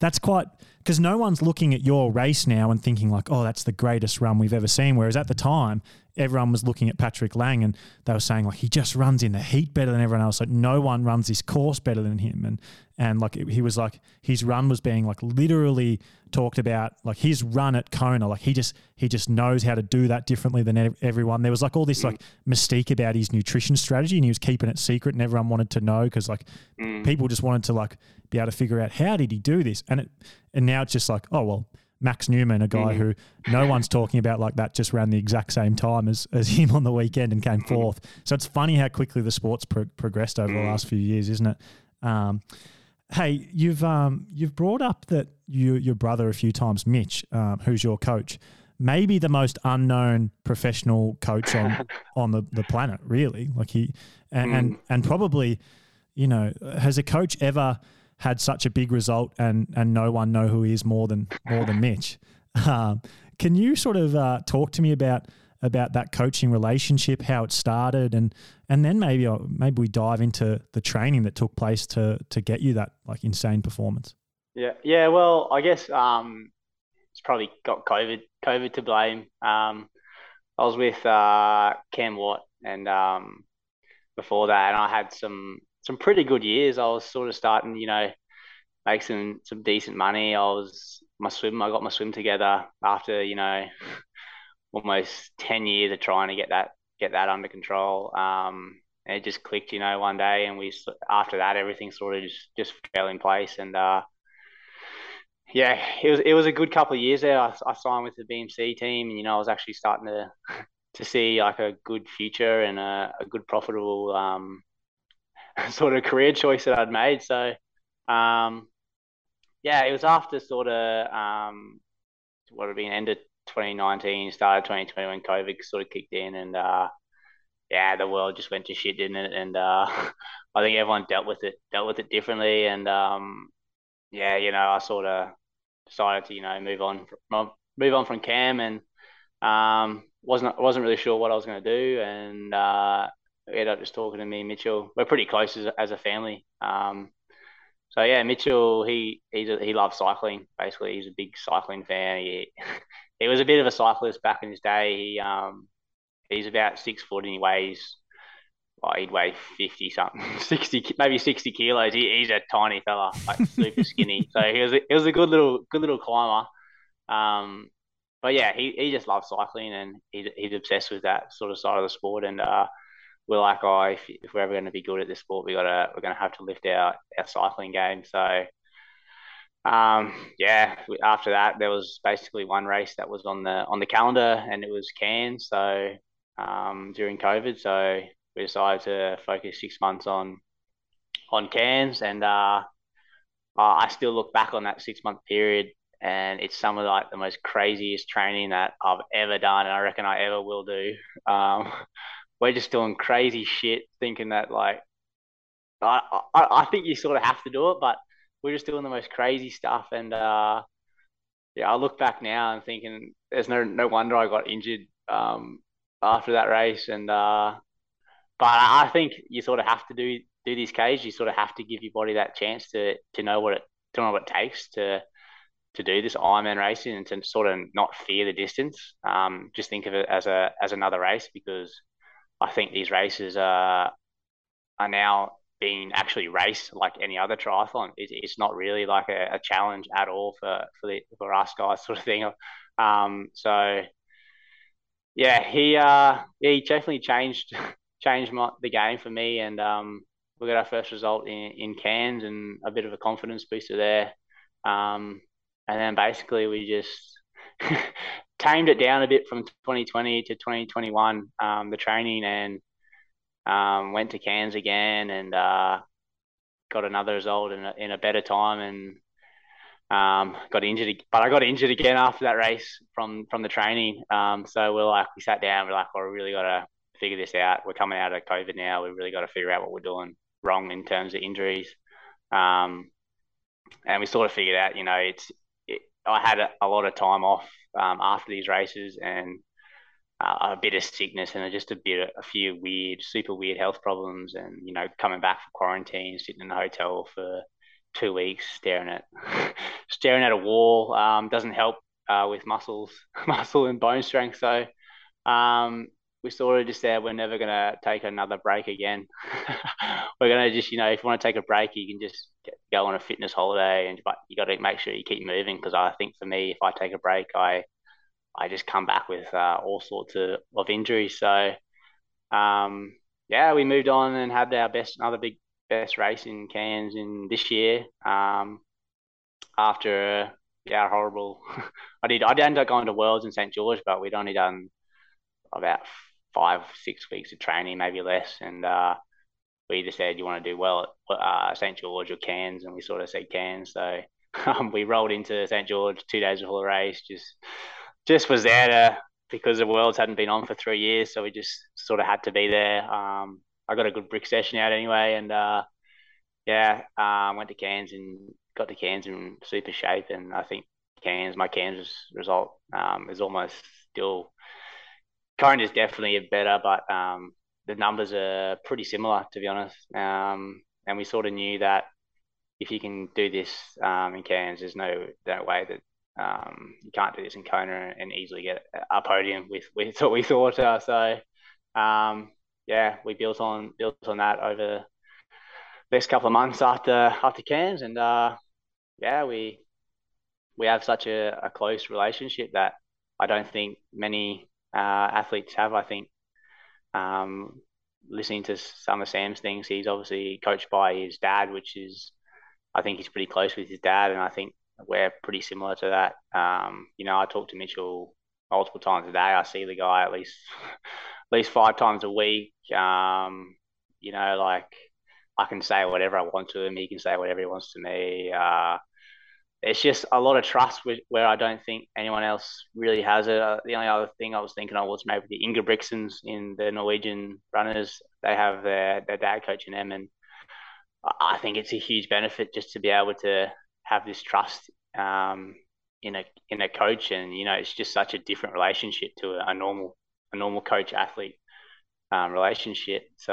S1: that's quite because no one's looking at your race now and thinking like, "Oh, that's the greatest run we've ever seen," whereas at the time everyone was looking at Patrick Lang and they were saying like he just runs in the heat better than everyone else. Like no one runs this course better than him. And and like he was like his run was being like literally talked about like his run at Kona. Like he just he just knows how to do that differently than everyone. There was like all this like mystique about his nutrition strategy and he was keeping it secret and everyone wanted to know because like mm. people just wanted to like be able to figure out how did he do this and it and now it's just like oh well Max Neumann, a guy mm. who no one's talking about like that, just ran the exact same time as, as him on the weekend and came mm-hmm. fourth. So it's funny how quickly the sport's pro- progressed over the mm. last few years, isn't it? Um, hey, you've um, you've brought up that you your brother a few times, Mitch, um, who's your coach, maybe the most unknown professional coach on on the, the planet, really. Like he and, mm. and and probably, you know, has a coach ever had such a big result and and no one know who he is more than more than Mitch. Um, can you sort of uh, talk to me about about that coaching relationship, how it started, and and then maybe uh, maybe we dive into the training that took place to to get you that like insane performance.
S2: Yeah, yeah. Well, I guess um, it's probably got COVID COVID to blame. Um, I was with uh, Cam Watt, and um, before that, and I had some some pretty good years. I was sort of starting, you know, make some some decent money. I was my swim. I got my swim together after you know almost ten years of trying to get that get that under control. Um, and it just clicked, you know, one day, and we after that everything sort of just just fell in place. And uh, yeah, it was it was a good couple of years there. I, I signed with the BMC team, and you know, I was actually starting to to see like a good future and a, a good profitable um, sort of career choice that I'd made. So, um, yeah, it was after sort of um, what had been ended 2019, started 2020 when COVID sort of kicked in, and uh, yeah, the world just went to shit, didn't it? And uh, I think everyone dealt with it dealt with it differently. And um, yeah, you know, I sort of decided to you know move on from move on from Cam and um, wasn't wasn't really sure what I was going to do, and uh, ended up just talking to me, Mitchell. We're pretty close as, as a family. Um, so yeah, Mitchell, he he's a, he loves cycling. Basically, he's a big cycling fan. He he was a bit of a cyclist back in his day. He um he's about six foot and he weighs oh, he'd weigh 50 something 60 maybe 60 kilos he, he's a tiny fella like super skinny so he was a, he was a good little good little climber um but yeah he, he just loves cycling and he, he's obsessed with that sort of side of the sport and uh we're like oh if, if we're ever going to be good at this sport we gotta we're going to have to lift our our cycling game so um, yeah, after that there was basically one race that was on the on the calendar, and it was Cairns. So um, during COVID. So we decided to focus six months on on Cairns, and uh, I still look back on that six month period, and it's some of like the most craziest training that I've ever done, and I reckon I ever will do. Um, we're just doing crazy shit, thinking that like I, I I think you sort of have to do it, but we're just doing the most crazy stuff, and uh, yeah, I look back now and thinking there's no no wonder I got injured um, after that race. And uh, but I think you sort of have to do do these Ks. You sort of have to give your body that chance to to know what it to know what it takes to to do this Ironman racing and to sort of not fear the distance. Um, just think of it as a as another race because I think these races are are now being actually raced like any other triathlon. It, it's not really like a, a, challenge at all for for the for us guys sort of thing. Um, so yeah, he uh, he definitely changed changed my, the game for me, and um, we got our first result in in Cairns and a bit of a confidence booster there. Um, and then basically we just tamed it down a bit from 2020 to 2021, um, the training, and um, went to Cairns again and uh, got another result in a, in a better time and um, got injured, but I got injured again after that race from from the training. Um, so we're like, we sat down, we're like, well, we really got to figure this out. We're coming out of COVID now. We really got to figure out what we're doing wrong in terms of injuries. Um, and we sort of figured out, you know, it's it, I had a, a, lot of time off um, after these races and uh, a bit of sickness and just a bit a few weird, super weird health problems, and you know, coming back from quarantine, sitting in the hotel for two weeks staring at staring at a wall um, doesn't help uh, with muscles muscle and bone strength. So um, we sort of just said we're never going to take another break again we're going to just you know if you want to take a break you can just get, go on a fitness holiday and but you got to make sure you keep moving because i think for me if i take a break i i just come back with uh, all sorts of, of injuries so um, yeah we moved on and had our best another big best race in Cairns in this year. Um, after yeah, horrible. I did. I ended up going to Worlds in St George, but we'd only done about five, six weeks of training, maybe less, and uh, we either said you want to do well at uh, St George or Cairns, and we sort of said Cairns. So um, we rolled into St George two days before the race. Just just was there to because the Worlds hadn't been on for three years, so we just sort of had to be there. Um, I got a good brick session out anyway, and uh, yeah, um, went to Cairns and got to Cairns in super shape, and I think Cairns, my Cairns result um, is almost still. Current is definitely better, but um, the numbers are pretty similar to be honest. Um, and we sort of knew that if you can do this um, in Cairns, there's no no way that um, you can't do this in Kona and easily get a podium with with what we thought. Uh, so um, yeah, we built on built on that over the next couple of months after after Cairns, and uh, yeah, we we have such a, a close relationship that I don't think many uh, athletes have. I think um, listening to some of Sam's things, he's obviously coached by his dad, which is I think he's pretty close with his dad, and I think we're pretty similar to that. Um, you know, I talk to Mitchell multiple times a day. I see the guy at least at least five times a week. Um, you know, like I can say whatever I want to him. He can say whatever he wants to me. Uh, it's just a lot of trust where I don't think anyone else really has it. Uh, the only other thing I was thinking of was maybe the Ingebrigtsens in the Norwegian runners. They have their, their dad coaching them. And I think it's a huge benefit just to be able to have this trust um, in a in a coach. And, you know, it's just such a different relationship to a, a normal a normal coach athlete um, relationship. So,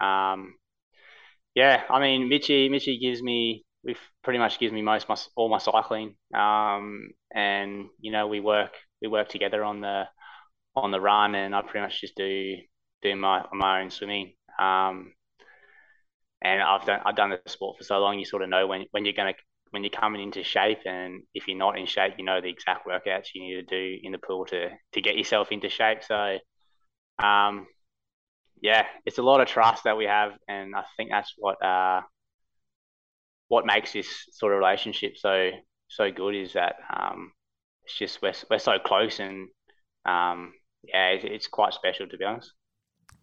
S2: um, yeah, I mean, Mitchy, Mitchy gives me we pretty much gives me most my all my cycling. Um, and you know we work we work together on the on the run, and I pretty much just do do my my own swimming. Um, and I've done I've done the sport for so long, you sort of know when when you're gonna when you're coming into shape, and if you're not in shape, you know the exact workouts you need to do in the pool to to get yourself into shape. So, um, yeah, it's a lot of trust that we have, and I think that's what uh, what makes this sort of relationship so so good is that um, it's just we're we're so close and um, yeah, it's, it's quite special to be honest.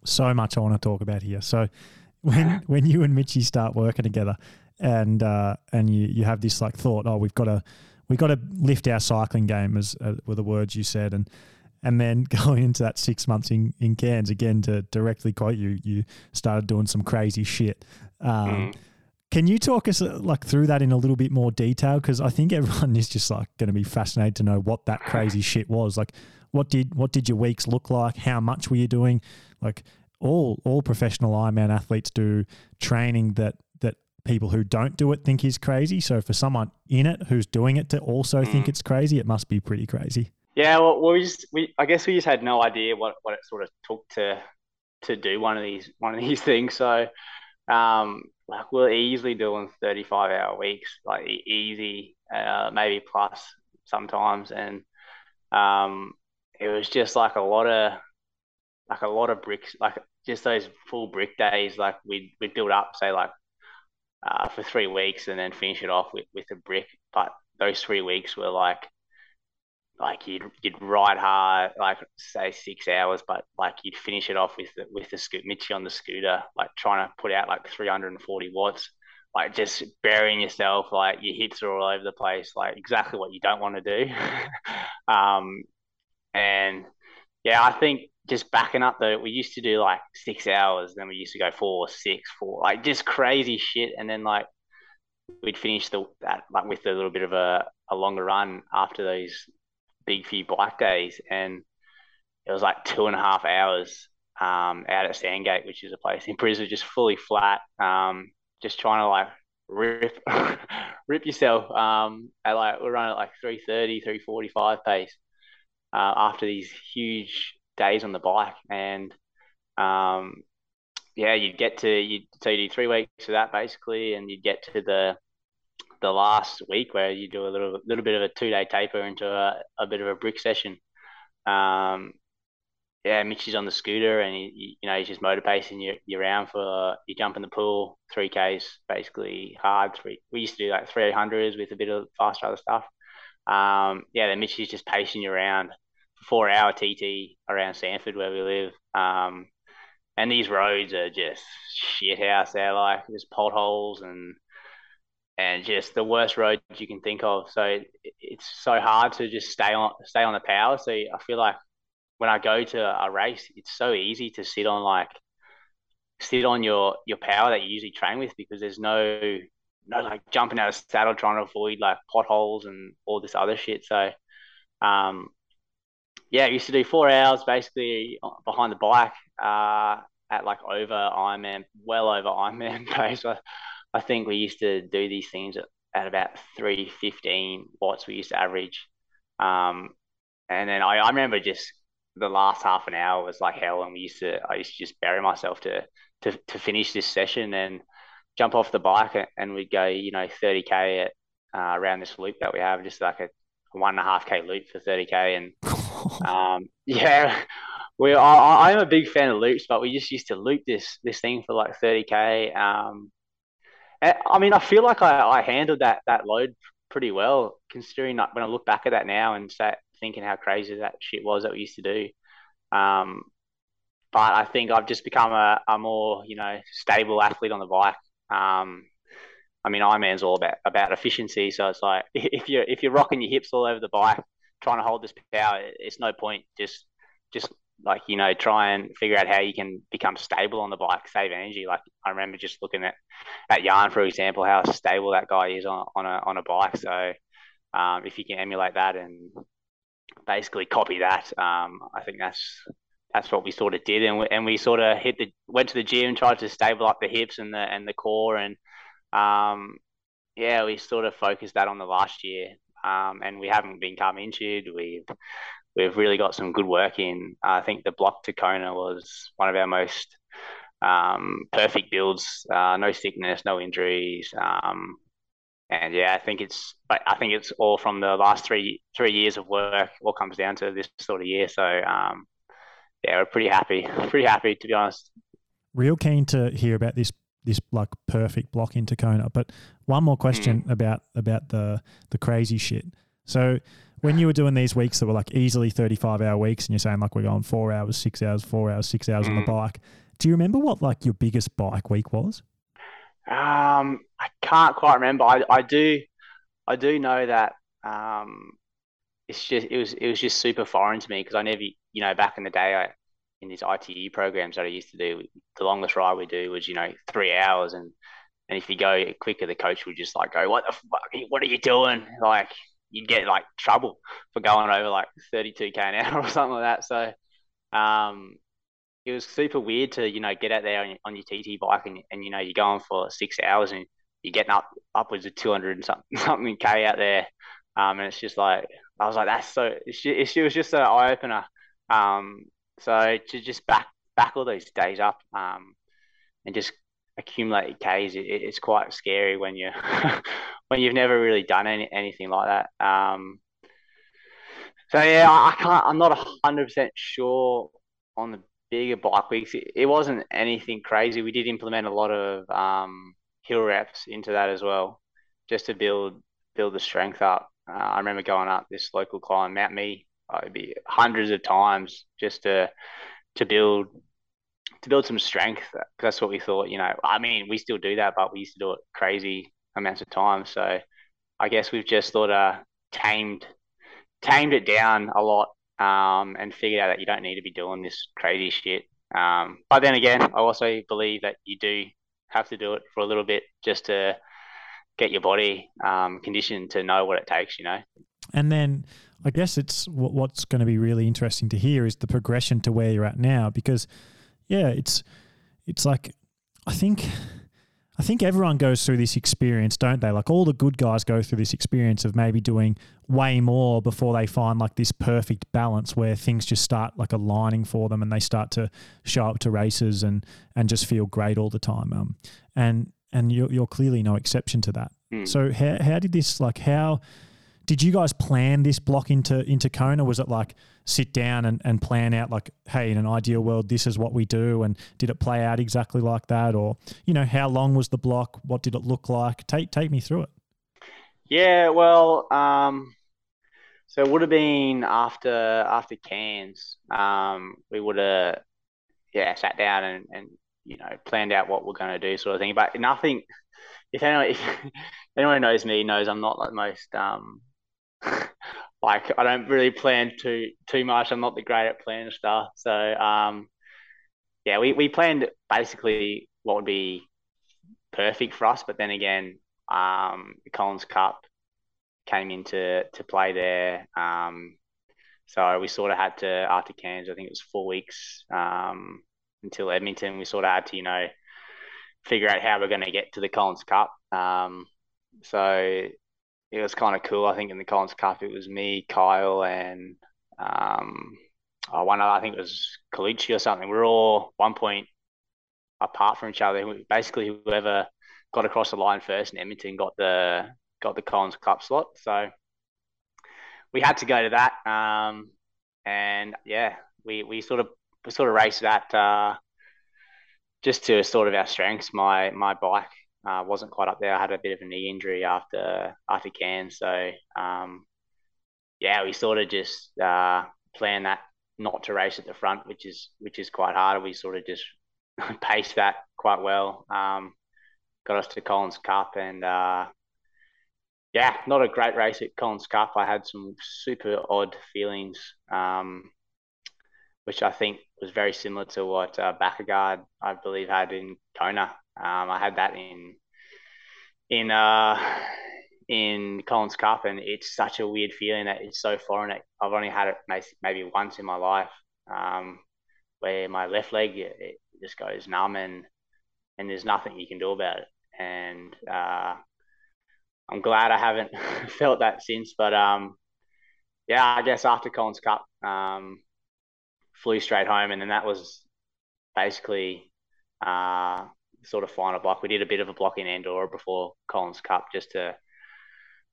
S1: So much I want to talk about here. So when when you and Mitchy start working together, and uh, and you you have this like thought, oh, we've got to we've got to lift our cycling game, as uh, were the words you said, and and then going into that six months in, in Cairns again to directly quote you, you started doing some crazy shit. Um, mm. Can you talk us uh, like through that in a little bit more detail? Because I think everyone is just like going to be fascinated to know what that crazy shit was. Like, what did what did your weeks look like? How much were you doing? Like, all all professional Ironman athletes do training that that people who don't do it think is crazy. So for someone in it who's doing it to also mm. think it's crazy, it must be pretty crazy.
S2: Yeah, well, we just we I guess we just had no idea what what it sort of took to to do one of these one of these things. So um, like we're easily doing 35 hour weeks, like easy, uh, maybe plus sometimes. And um, it was just like a lot of, like a lot of bricks, like just those full brick days. Like we'd, we'd build up, say like uh, for three weeks and then finish it off with, with a brick. But those three weeks were like like you'd you'd ride hard, like say six hours, but like you'd finish it off with the, with the scoot Mitchy on the scooter, like trying to put out like 340 watts, like just burying yourself, like your hits are all over the place, like exactly what you don't want to do. um, and yeah, I think just backing up though, we used to do like six hours, then we used to go four, six, four, like just crazy shit, and then like we'd finish the that like with a little bit of a, a longer run after those big few bike days, and it was like two and a half hours um, out at Sandgate, which is a place in Brisbane, just fully flat, um, just trying to like rip rip yourself. Um, at like we're running at like 330, 345 pace uh, after these huge days on the bike, and um, yeah, you'd get to you so you do three weeks of that basically, and you'd get to the the last week where you do a little little bit of a two day taper into a, a bit of a brick session. Um, yeah, Mitch is on the scooter and he, you know he's just motor pacing you, you around for you jump in the pool, three k's basically hard. Three we used to do like three hundreds with a bit of faster other stuff. Um, yeah, then Mitch is just pacing you around for four hour TT around Samford where we live. Um, and these roads are just shit house there, like there's potholes and and just the worst roads you can think of. So it, it's so hard to just stay on stay on the power. So I feel like when I go to a race, it's so easy to sit on like sit on your your power that you usually train with because there's no no like jumping out of saddle trying to avoid like potholes and all this other shit. So um yeah, I used to do four hours basically behind the bike uh, at like over Ironman, well over Ironman pace. I think we used to do these things at, at about 315 watts we used to average. Um, and then I, I remember just the last half an hour was like hell and we used to I used to just bury myself to to, to finish this session and jump off the bike and we'd go, you know, 30k at uh, around this loop that we have, just like a one and a half k loop for 30k and um, yeah we I, I'm a big fan of loops but we just used to loop this this thing for like 30k um, I mean, I feel like I, I handled that that load pretty well, considering that when I look back at that now and sat thinking how crazy that shit was that we used to do. Um, but I think I've just become a, a more you know stable athlete on the bike. Um, I mean, Ironman's all about about efficiency. So it's like if you're if you're rocking your hips all over the bike, trying to hold this power, it's no point. Just just like you know, try and figure out how you can become stable on the bike, save energy. Like I remember just looking at at Jan, for example, how stable that guy is on on a on a bike. So um, if you can emulate that and basically copy that, um, I think that's that's what we sort of did, and we, and we sort of hit the went to the gym, tried to stable up the hips and the and the core, and um, yeah, we sort of focused that on the last year, um, and we haven't become injured. We've we've really got some good work in. I think the block to Kona was one of our most um, perfect builds. Uh, no sickness, no injuries. Um, and yeah, I think it's I think it's all from the last three three years of work. All comes down to this sort of year. So um, yeah, we're pretty happy. Pretty happy to be honest.
S1: Real keen to hear about this this like perfect block into Kona. But one more question mm. about about the the crazy shit. So when you were doing these weeks that were like easily 35 hour weeks and you're saying like we're going four hours, six hours, four hours, six hours mm. on the mm. bike, do you remember what like your biggest bike week was?
S2: Um, I can't quite remember. I, I do, I do know that um, it's just it was it was just super foreign to me because I never you know back in the day I in these ITU programs that I used to do the longest ride we do was you know three hours and and if you go quicker the coach would just like go what the fuck what are you doing like you'd get like trouble for going over like 32k an hour or something like that so um it was super weird to you know get out there on your, on your TT bike and, and you know you're going for six hours and you're getting up upwards of 200 and something something k out there um and it's just like I was like, that's so. She, was just an eye opener. Um, so to just back back all those days up, um, and just accumulate Ks, it, it's quite scary when you when you've never really done any, anything like that. Um, so yeah, I can't. I'm not hundred percent sure on the bigger bike weeks. It, it, wasn't anything crazy. We did implement a lot of um, hill reps into that as well, just to build build the strength up. Uh, I remember going up this local climb, Mount Mee, uh, it'd be hundreds of times just to to build to build some strength. That's what we thought. You know, I mean, we still do that, but we used to do it crazy amounts of time. So I guess we've just sort of tamed tamed it down a lot um, and figured out that you don't need to be doing this crazy shit. Um, but then again, I also believe that you do have to do it for a little bit just to get your body um, conditioned to know what it takes, you know.
S1: And then I guess it's what's going to be really interesting to hear is the progression to where you're at now because yeah, it's it's like I think I think everyone goes through this experience, don't they? Like all the good guys go through this experience of maybe doing way more before they find like this perfect balance where things just start like aligning for them and they start to show up to races and and just feel great all the time. Um, and and you're, you're clearly no exception to that. Mm. So how, how did this like how did you guys plan this block into into Kona? Was it like sit down and, and plan out like, hey, in an ideal world, this is what we do, and did it play out exactly like that, or you know, how long was the block? What did it look like? Take take me through it.
S2: Yeah, well, um, so it would have been after after Cairns. Um, we would have yeah sat down and, and you know, planned out what we're going to do, sort of thing. But nothing. If anyone, if anyone knows me, knows I'm not like most um, like I don't really plan too too much. I'm not the great at planning stuff. So um, yeah, we we planned basically what would be perfect for us. But then again, um, the Collins Cup came into to play there. Um, so we sort of had to after Cairns, I think it was four weeks. Um, until Edmonton. We sort of had to, you know, figure out how we're going to get to the Collins Cup. Um, so it was kind of cool. I think in the Collins Cup, it was me, Kyle, and um, oh, one other, I think it was Colucci or something. We are all one point apart from each other. Basically, whoever got across the line first in Edmonton got the got the Collins Cup slot. So we had to go to that. Um, and yeah, we, we sort of we sort of raced that uh, just to sort of our strengths. My my bike uh, wasn't quite up there. I had a bit of a knee injury after after Cairns, so um, yeah, we sort of just uh, planned that not to race at the front, which is which is quite hard. We sort of just paced that quite well. Um, got us to Collins Cup, and uh, yeah, not a great race at Collins Cup. I had some super odd feelings, um, which I think was very similar to what uh, I believe, had in Kona. Um, I had that in in uh, in Collins Cup, and it's such a weird feeling that it's so foreign. I've only had it maybe once in my life, um, where my left leg it, it, just goes numb, and and there's nothing you can do about it. And uh, I'm glad I haven't felt that since. But um, yeah, I guess after Collins Cup, um, flew straight home, and then that was basically uh, sort of final block. We did a bit of a block in Andorra before Collins Cup just to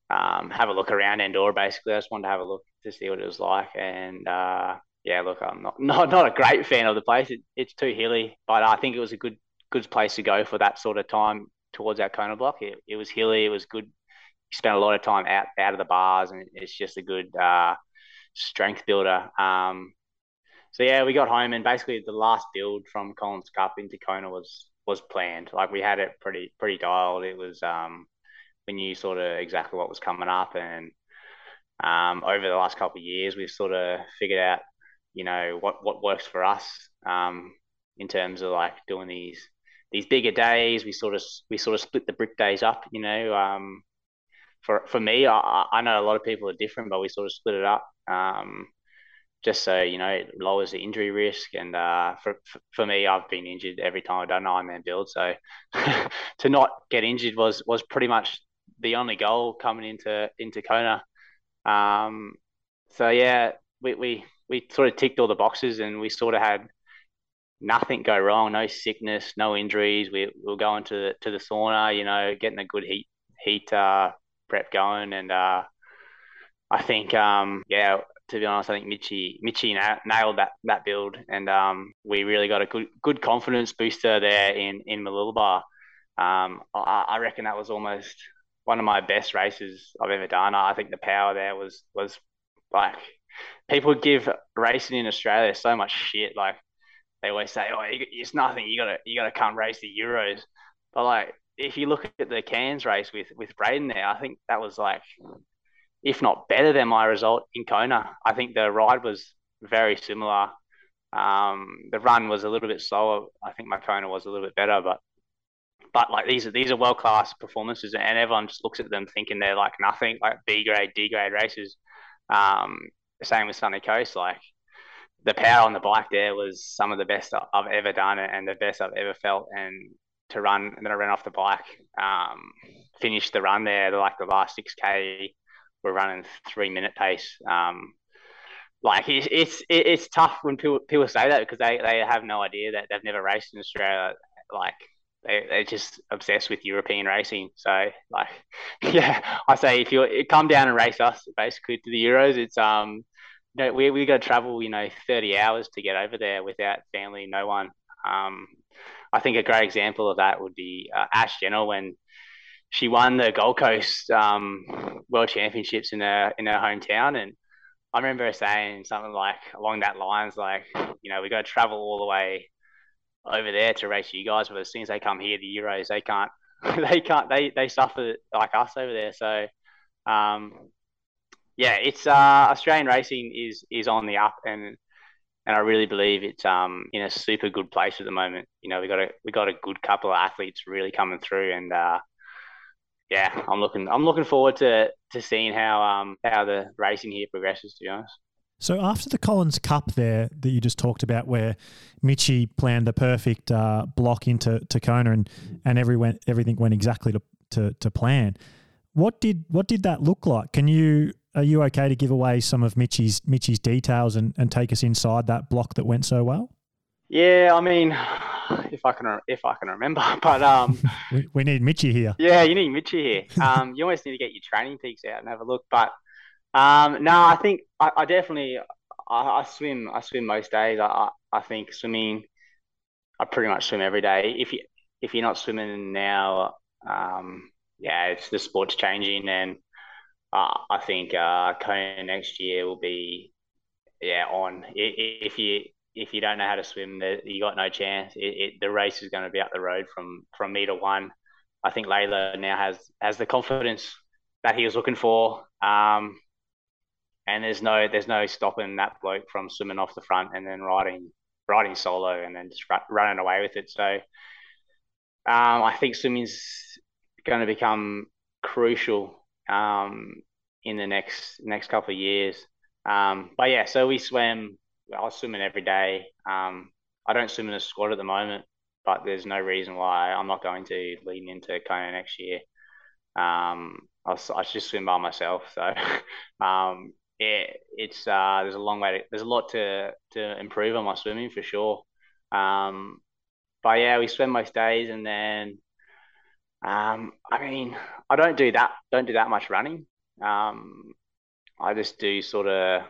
S2: um, have a look around Andorra. Basically, I just wanted to have a look to see what it was like, and uh, yeah, look, I'm not, not not a great fan of the place. It, it's too hilly, but I think it was a good good place to go for that sort of time towards our Kona block. It, it was hilly. It was good You spent a lot of time out out of the bars, and it's just a good uh, strength builder. Um, so yeah, we got home, and basically the last build from Collins Cup into Kona was was planned. Like we had it pretty pretty dialed. It was um, we knew sort of exactly what was coming up, and um, over the last couple of years, we've sort of figured out, you know, what what works for us um, in terms of like doing these these bigger days. We sort of we sort of split the brick days up, you know. Um, for for me, I, I know a lot of people are different, but we sort of split it up. Um, just so you know, it lowers the injury risk. And uh, for, for me, I've been injured every time I've done an Ironman build. So to not get injured was was pretty much the only goal coming into into Kona. Um, so yeah, we, we we sort of ticked all the boxes, and we sort of had nothing go wrong, no sickness, no injuries. We, we were going to the, to the sauna, you know, getting a good heat heat uh, prep going, and uh, I think um, yeah, to be honest, I think Mitchy Mitchy nailed that that build, and um, we really got a good good confidence booster there in in Mooloolaba. Um, I, I, reckon that was almost one of my best races I've ever done. I think the power there was was like people give racing in Australia so much shit. Like they always say, "Oh, it's nothing. You gotta you gotta come race the Euros," but like if you look at the Cairns race with with Braden there, I think that was like, if not better than my result in Kona. I think the ride was very similar. Um, the run was a little bit slower. I think my Kona was a little bit better, but but like these are these are world class performances, and everyone just looks at them thinking they're like nothing, like B grade, D grade races. Um, same with Sunny Coast, like the power on the bike there was some of the best I've ever done and the best I've ever felt. And to run, and then I ran off the bike. Um, finished the run there. Like the last six k, we're running three minute pace. Um, like it's it's it's tough when people people say that because they, they have no idea that they've never raced in Australia. Like they they're just obsessed with European racing. So like yeah, I say if you come down and race us basically to the Euros, it's um you know, we we got to travel you know thirty hours to get over there without family, no one. Um, I think a great example of that would be uh, Ash Gentle when she won the Gold Coast um, World Championships in her in her hometown, and I remember her saying something like along that lines, like you know we got to travel all the way over there to race you guys, but as soon as they come here, the Euros they can't they can't they they suffer like us over there. So um, yeah, it's uh, Australian racing is is on the up, and and I really believe it's um in a super good place at the moment. You know, we got a we got a good couple of athletes really coming through, and uh, yeah, I'm looking I'm looking forward to to seeing how um how the racing here progresses. To be honest.
S1: So after the Collins Cup there that you just talked about, where Mitchy planned the perfect uh, block into to Kona and and every went, everything went exactly to, to to plan. What did what did that look like? Can you are you okay to give away some of Mitchy's Mitchy's details and, and take us inside that block that went so well?
S2: Yeah, I mean, if I can if I can remember, but um,
S1: we, we need Mitchy here.
S2: Yeah, you need Mitchy here. Um, you almost need to get your training peaks out and have a look. But um, no, I think I, I definitely I, I, swim. I swim most days. I I think swimming. I pretty much swim every day. If you if you're not swimming now, um, yeah, it's the sport's changing and uh, I think uh, Kona next year will be yeah on. If you if you don't know how to swim, you got no chance. It, it, the race is going to be up the road from from meter one. I think Laidlaw now has has the confidence that he was looking for. Um, and there's no there's no stopping that bloke from swimming off the front and then riding riding solo and then just running away with it. So um, I think swimming's going to become crucial um, in the next next couple of years. Um, but yeah, so we swim. I was swimming every day. Um, I don't swim in a squad at the moment, but there's no reason why I'm not going to leading into Kona next year. Um, I, I just swim by myself, so um, yeah, it's uh, there's a long way. To, there's a lot to to improve on my swimming for sure. Um, but yeah, we swim most days, and then um, I mean, I don't do that. Don't do that much running. Um, I just do sort of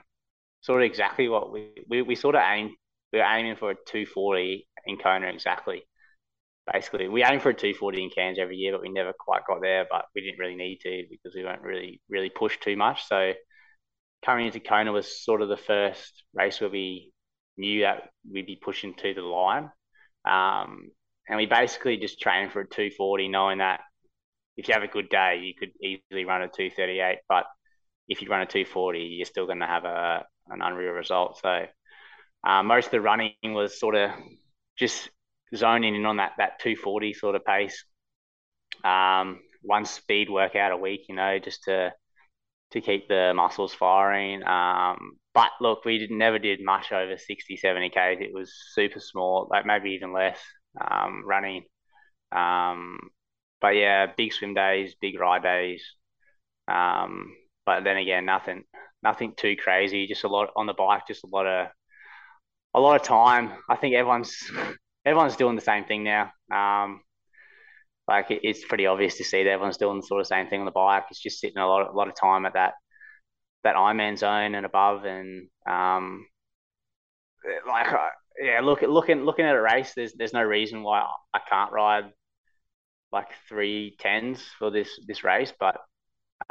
S2: sort of exactly what we we, we sort of aim. We're aiming for a 240 in Kona exactly. Basically, we aim for a 240 in Cairns every year, but we never quite got there. But we didn't really need to because we weren't really really pushed too much. So coming into Kona was sort of the first race where we knew that we'd be pushing to the line. Um, and we basically just trained for a 240, knowing that if you have a good day, you could easily run a 238. But if you run a 240, you're still going to have a an unreal result. So uh, most of the running was sort of just zoning in on that that 240 sort of pace. Um, one speed workout a week, you know, just to to keep the muscles firing. Um, but look, we did, never did much over 60, 70 Ks. It was super small, like maybe even less um, running. Um, but yeah, big swim days, big ride days. Um, but then again, nothing, nothing too crazy. Just a lot on the bike, just a lot of, a lot of time. I think everyone's, everyone's doing the same thing now. Um, like it's pretty obvious to see that everyone's doing the sort of same thing on the bike. It's just sitting a lot, a lot of time at that, that Ironman zone and above, and um, like uh, yeah, look looking looking at a race, there's there's no reason why I can't ride like three tens for this this race, but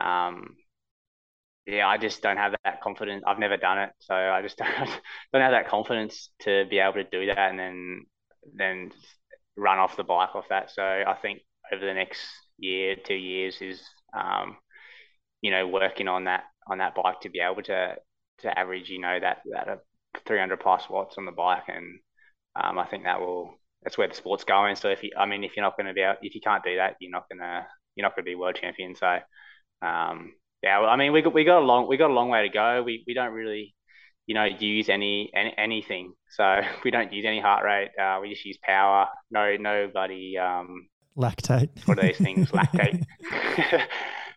S2: um, yeah, I just don't have that confidence. I've never done it, so I just don't, don't have that confidence to be able to do that and then then run off the bike off that. So I think over the next year, two years is um, you know working on that on that bike to be able to to average you know that that 300 plus watts on the bike, and um, I think that will that's where the sport's going. So if you, I mean, if you're not going to be out, if you can't do that, you're not gonna you're not going to be world champion. So um, yeah, I mean, we got we got a long we got a long way to go. We we don't really you know use any, any anything. So we don't use any heart rate. Uh, we just use power. No no bloody um,
S1: lactate.
S2: What are these things? lactate.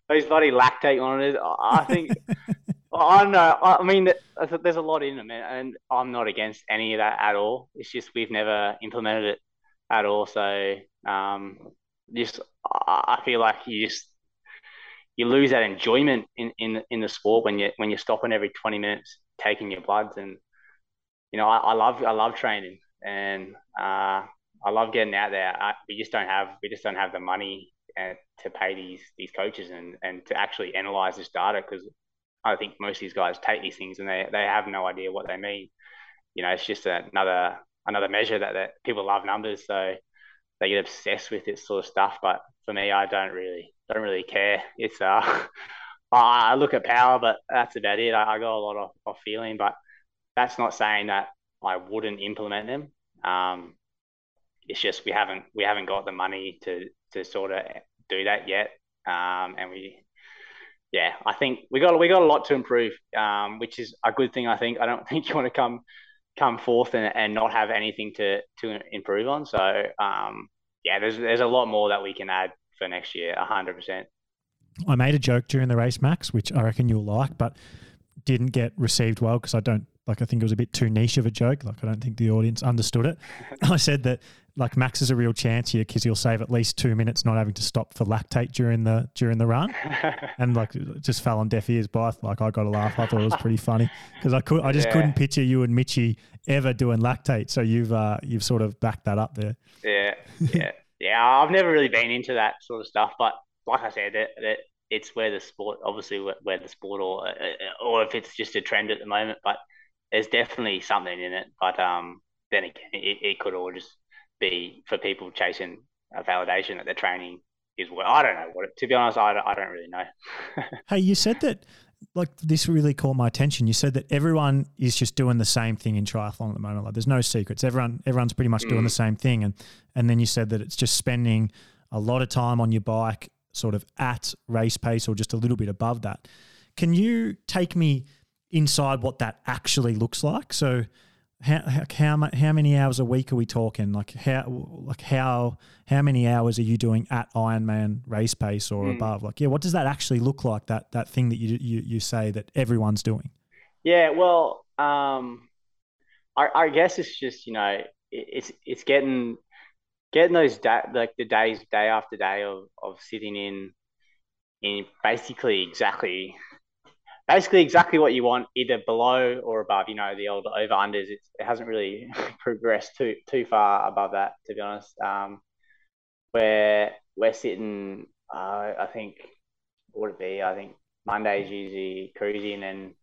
S2: those bloody lactate monitors. I think I don't know. I mean, there's a lot in them, and I'm not against any of that at all. It's just we've never implemented it at all. So, um, just I feel like you just you lose that enjoyment in, in in the sport when you when you're stopping every 20 minutes taking your bloods and you know I, I love I love training and uh, I love getting out there. I, we just don't have we just don't have the money uh, to pay these these coaches and and to actually analyze this data because I think most of these guys take these things and they, they have no idea what they mean. You know, it's just another another measure that, that people love numbers, so they get obsessed with this sort of stuff. But for me, I don't really don't really care. It's uh, I look at power, but that's about it. I, I got a lot of, of feeling, but that's not saying that I wouldn't implement them. Um, it's just we haven't we haven't got the money to to sort of do that yet. Um, and we yeah, I think we got we got a lot to improve, um, which is a good thing. I think I don't think you want to come come forth and, and not have anything to to improve on. So um, yeah, there's there's a lot more that we can add for next year, hundred percent.
S1: I made a joke during the race, Max, which I reckon you'll like, but didn't get received well because I don't like. I think it was a bit too niche of a joke. Like I don't think the audience understood it. I said that like Max is a real chance here because he'll save at least two minutes not having to stop for lactate during the during the run, and like just fell on deaf ears. Both like I got a laugh. I thought it was pretty funny because I could I just yeah. couldn't picture you and Mitchy ever doing lactate. So you've uh, you've sort of backed that up there.
S2: Yeah, yeah, yeah. I've never really been into that sort of stuff, but like I said, it, it, it's where the sport, obviously where the sport, or or if it's just a trend at the moment, but there's definitely something in it. But um, then again, it, it could all just be for people chasing a validation that they're training is well. I don't know what. It, to be honest, I don't, I don't really know.
S1: hey, you said that like this really caught my attention. You said that everyone is just doing the same thing in triathlon at the moment. Like there's no secrets. Everyone everyone's pretty much doing the mm. same thing. And and then you said that it's just spending a lot of time on your bike, sort of at race pace or just a little bit above that. Can you take me inside what that actually looks like? So how how how many hours a week are we talking? Like how like how how many hours are you doing at Ironman race pace or mm. above? Like yeah, what does that actually look like? That that thing that you you you say that everyone's doing.
S2: Yeah, well, um, I I guess it's just you know it's it's getting getting those da- like the days day after day of of sitting in in basically exactly basically exactly what you want, either below or above. You know, the old over unders. It hasn't really progressed too too far above that, to be honest. Um, where we're sitting, uh, I think what would it be? I think Monday's usually cruising, and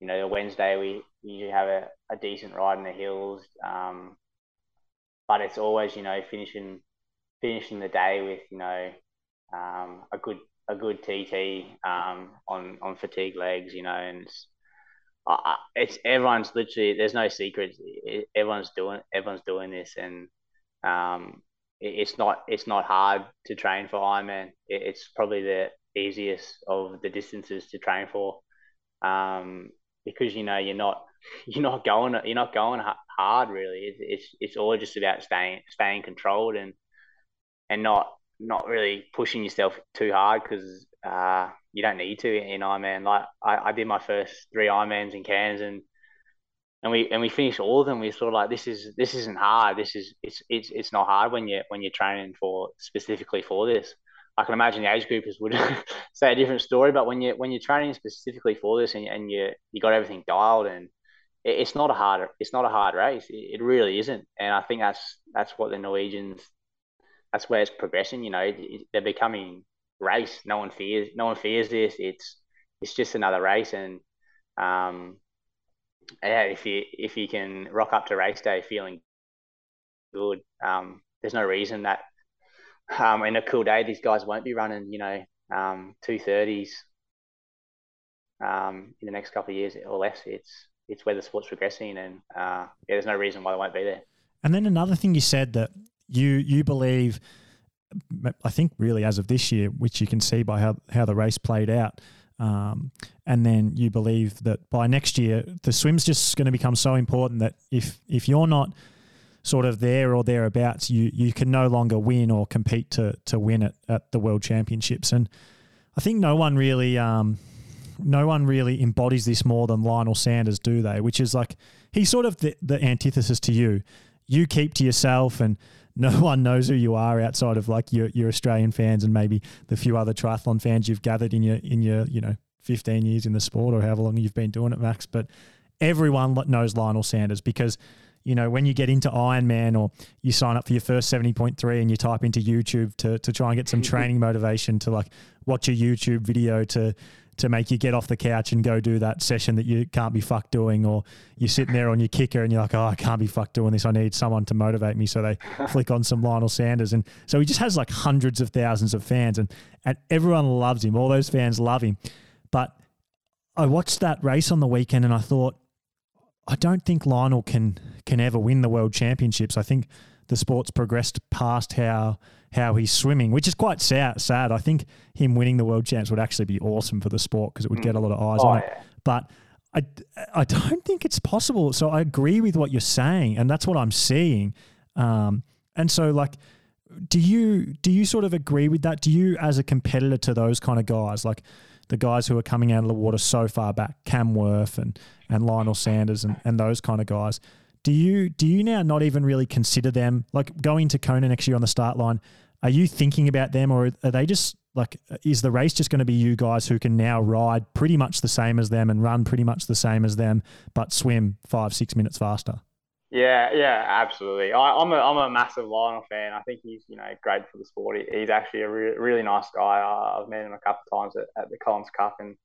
S2: you know, Wednesday we usually have a, a decent ride in the hills. Um, but it's always you know finishing finishing the day with you know um, a good a good TT um, on on fatigue legs, you know, and it's, uh, it's everyone's literally there's no secrets. Everyone's doing everyone's doing this, and um, it, it's not it's not hard to train for Ironman. It, it's probably the easiest of the distances to train for, um, because you know you're not you're not going you're not going hard really. It's it's, it's all just about staying staying controlled and and not not really pushing yourself too hard because uh, you don't need to in Ironman. Like I, I did my first three Ironmans in Cairns and and we and we finished all of them. We sort of like this is this isn't hard. This is it's it's it's not hard when you when you're training for specifically for this. I can imagine the age groupers would say a different story, but when you when you're training specifically for this and, and you you got everything dialed and it, it's not a hard it's not a hard race. It, it really isn't, and I think that's that's what the Norwegians that's where it's progressing. You know, they're becoming race. No one fears. No one fears this. It's it's just another race, and um, yeah, if you if you can rock up to race day feeling good, um, there's no reason that um, in a cool day these guys won't be running. You know, um, two thirties um, in the next couple of years or less. It's it's where the sport's progressing, and uh, yeah, there's no reason why they won't be there.
S1: And then another thing you said that you you believe, I think really as of this year, which you can see by how how the race played out. Um, and then you believe that by next year the swim's just going to become so important that if if you're not sort of there or thereabouts, you you can no longer win or compete to to win it at the World Championships. And I think no one really um, no one really embodies this more than Lionel Sanders, do they? Which is like he's sort of the, the antithesis to you. You keep to yourself and no one knows who you are outside of like your, your Australian fans and maybe the few other triathlon fans you've gathered in your in your you know 15 years in the sport or however long you've been doing it, Max. But everyone knows Lionel Sanders because you know when you get into Ironman or you sign up for your first 70.3 and you type into YouTube to to try and get some training motivation to like watch a YouTube video to to make you get off the couch and go do that session that you can't be fucked doing, or you're sitting there on your kicker and you're like, oh, I can't be fucked doing this. I need someone to motivate me. So they flick on some Lionel Sanders. And so he just has like hundreds of thousands of fans and, and everyone loves him. All those fans love him. But I watched that race on the weekend and I thought, I don't think Lionel can can ever win the world championships. I think the sport's progressed past how how he's swimming, which is quite sad. Sad. I think him winning the world champs would actually be awesome for the sport because it would get a lot of eyes oh, on it. Yeah. But I, I don't think it's possible. So I agree with what you're saying, and that's what I'm seeing. Um, and so, like, do you do you sort of agree with that? Do you, as a competitor to those kind of guys, like the guys who are coming out of the water so far back, Cam Wurf and and Lionel Sanders and, and those kind of guys, do you do you now not even really consider them like going to Kona next year on the start line? Are you thinking about them, or are they just like is the race just going to be you guys who can now ride pretty much the same as them and run pretty much the same as them, but swim five six minutes faster?
S3: Yeah, yeah, absolutely. I, am a I'm a massive Lionel fan. I think he's you know great for the sport. He, he's actually a re- really nice guy. I, have met him a couple of times at, at the Collins Cup, and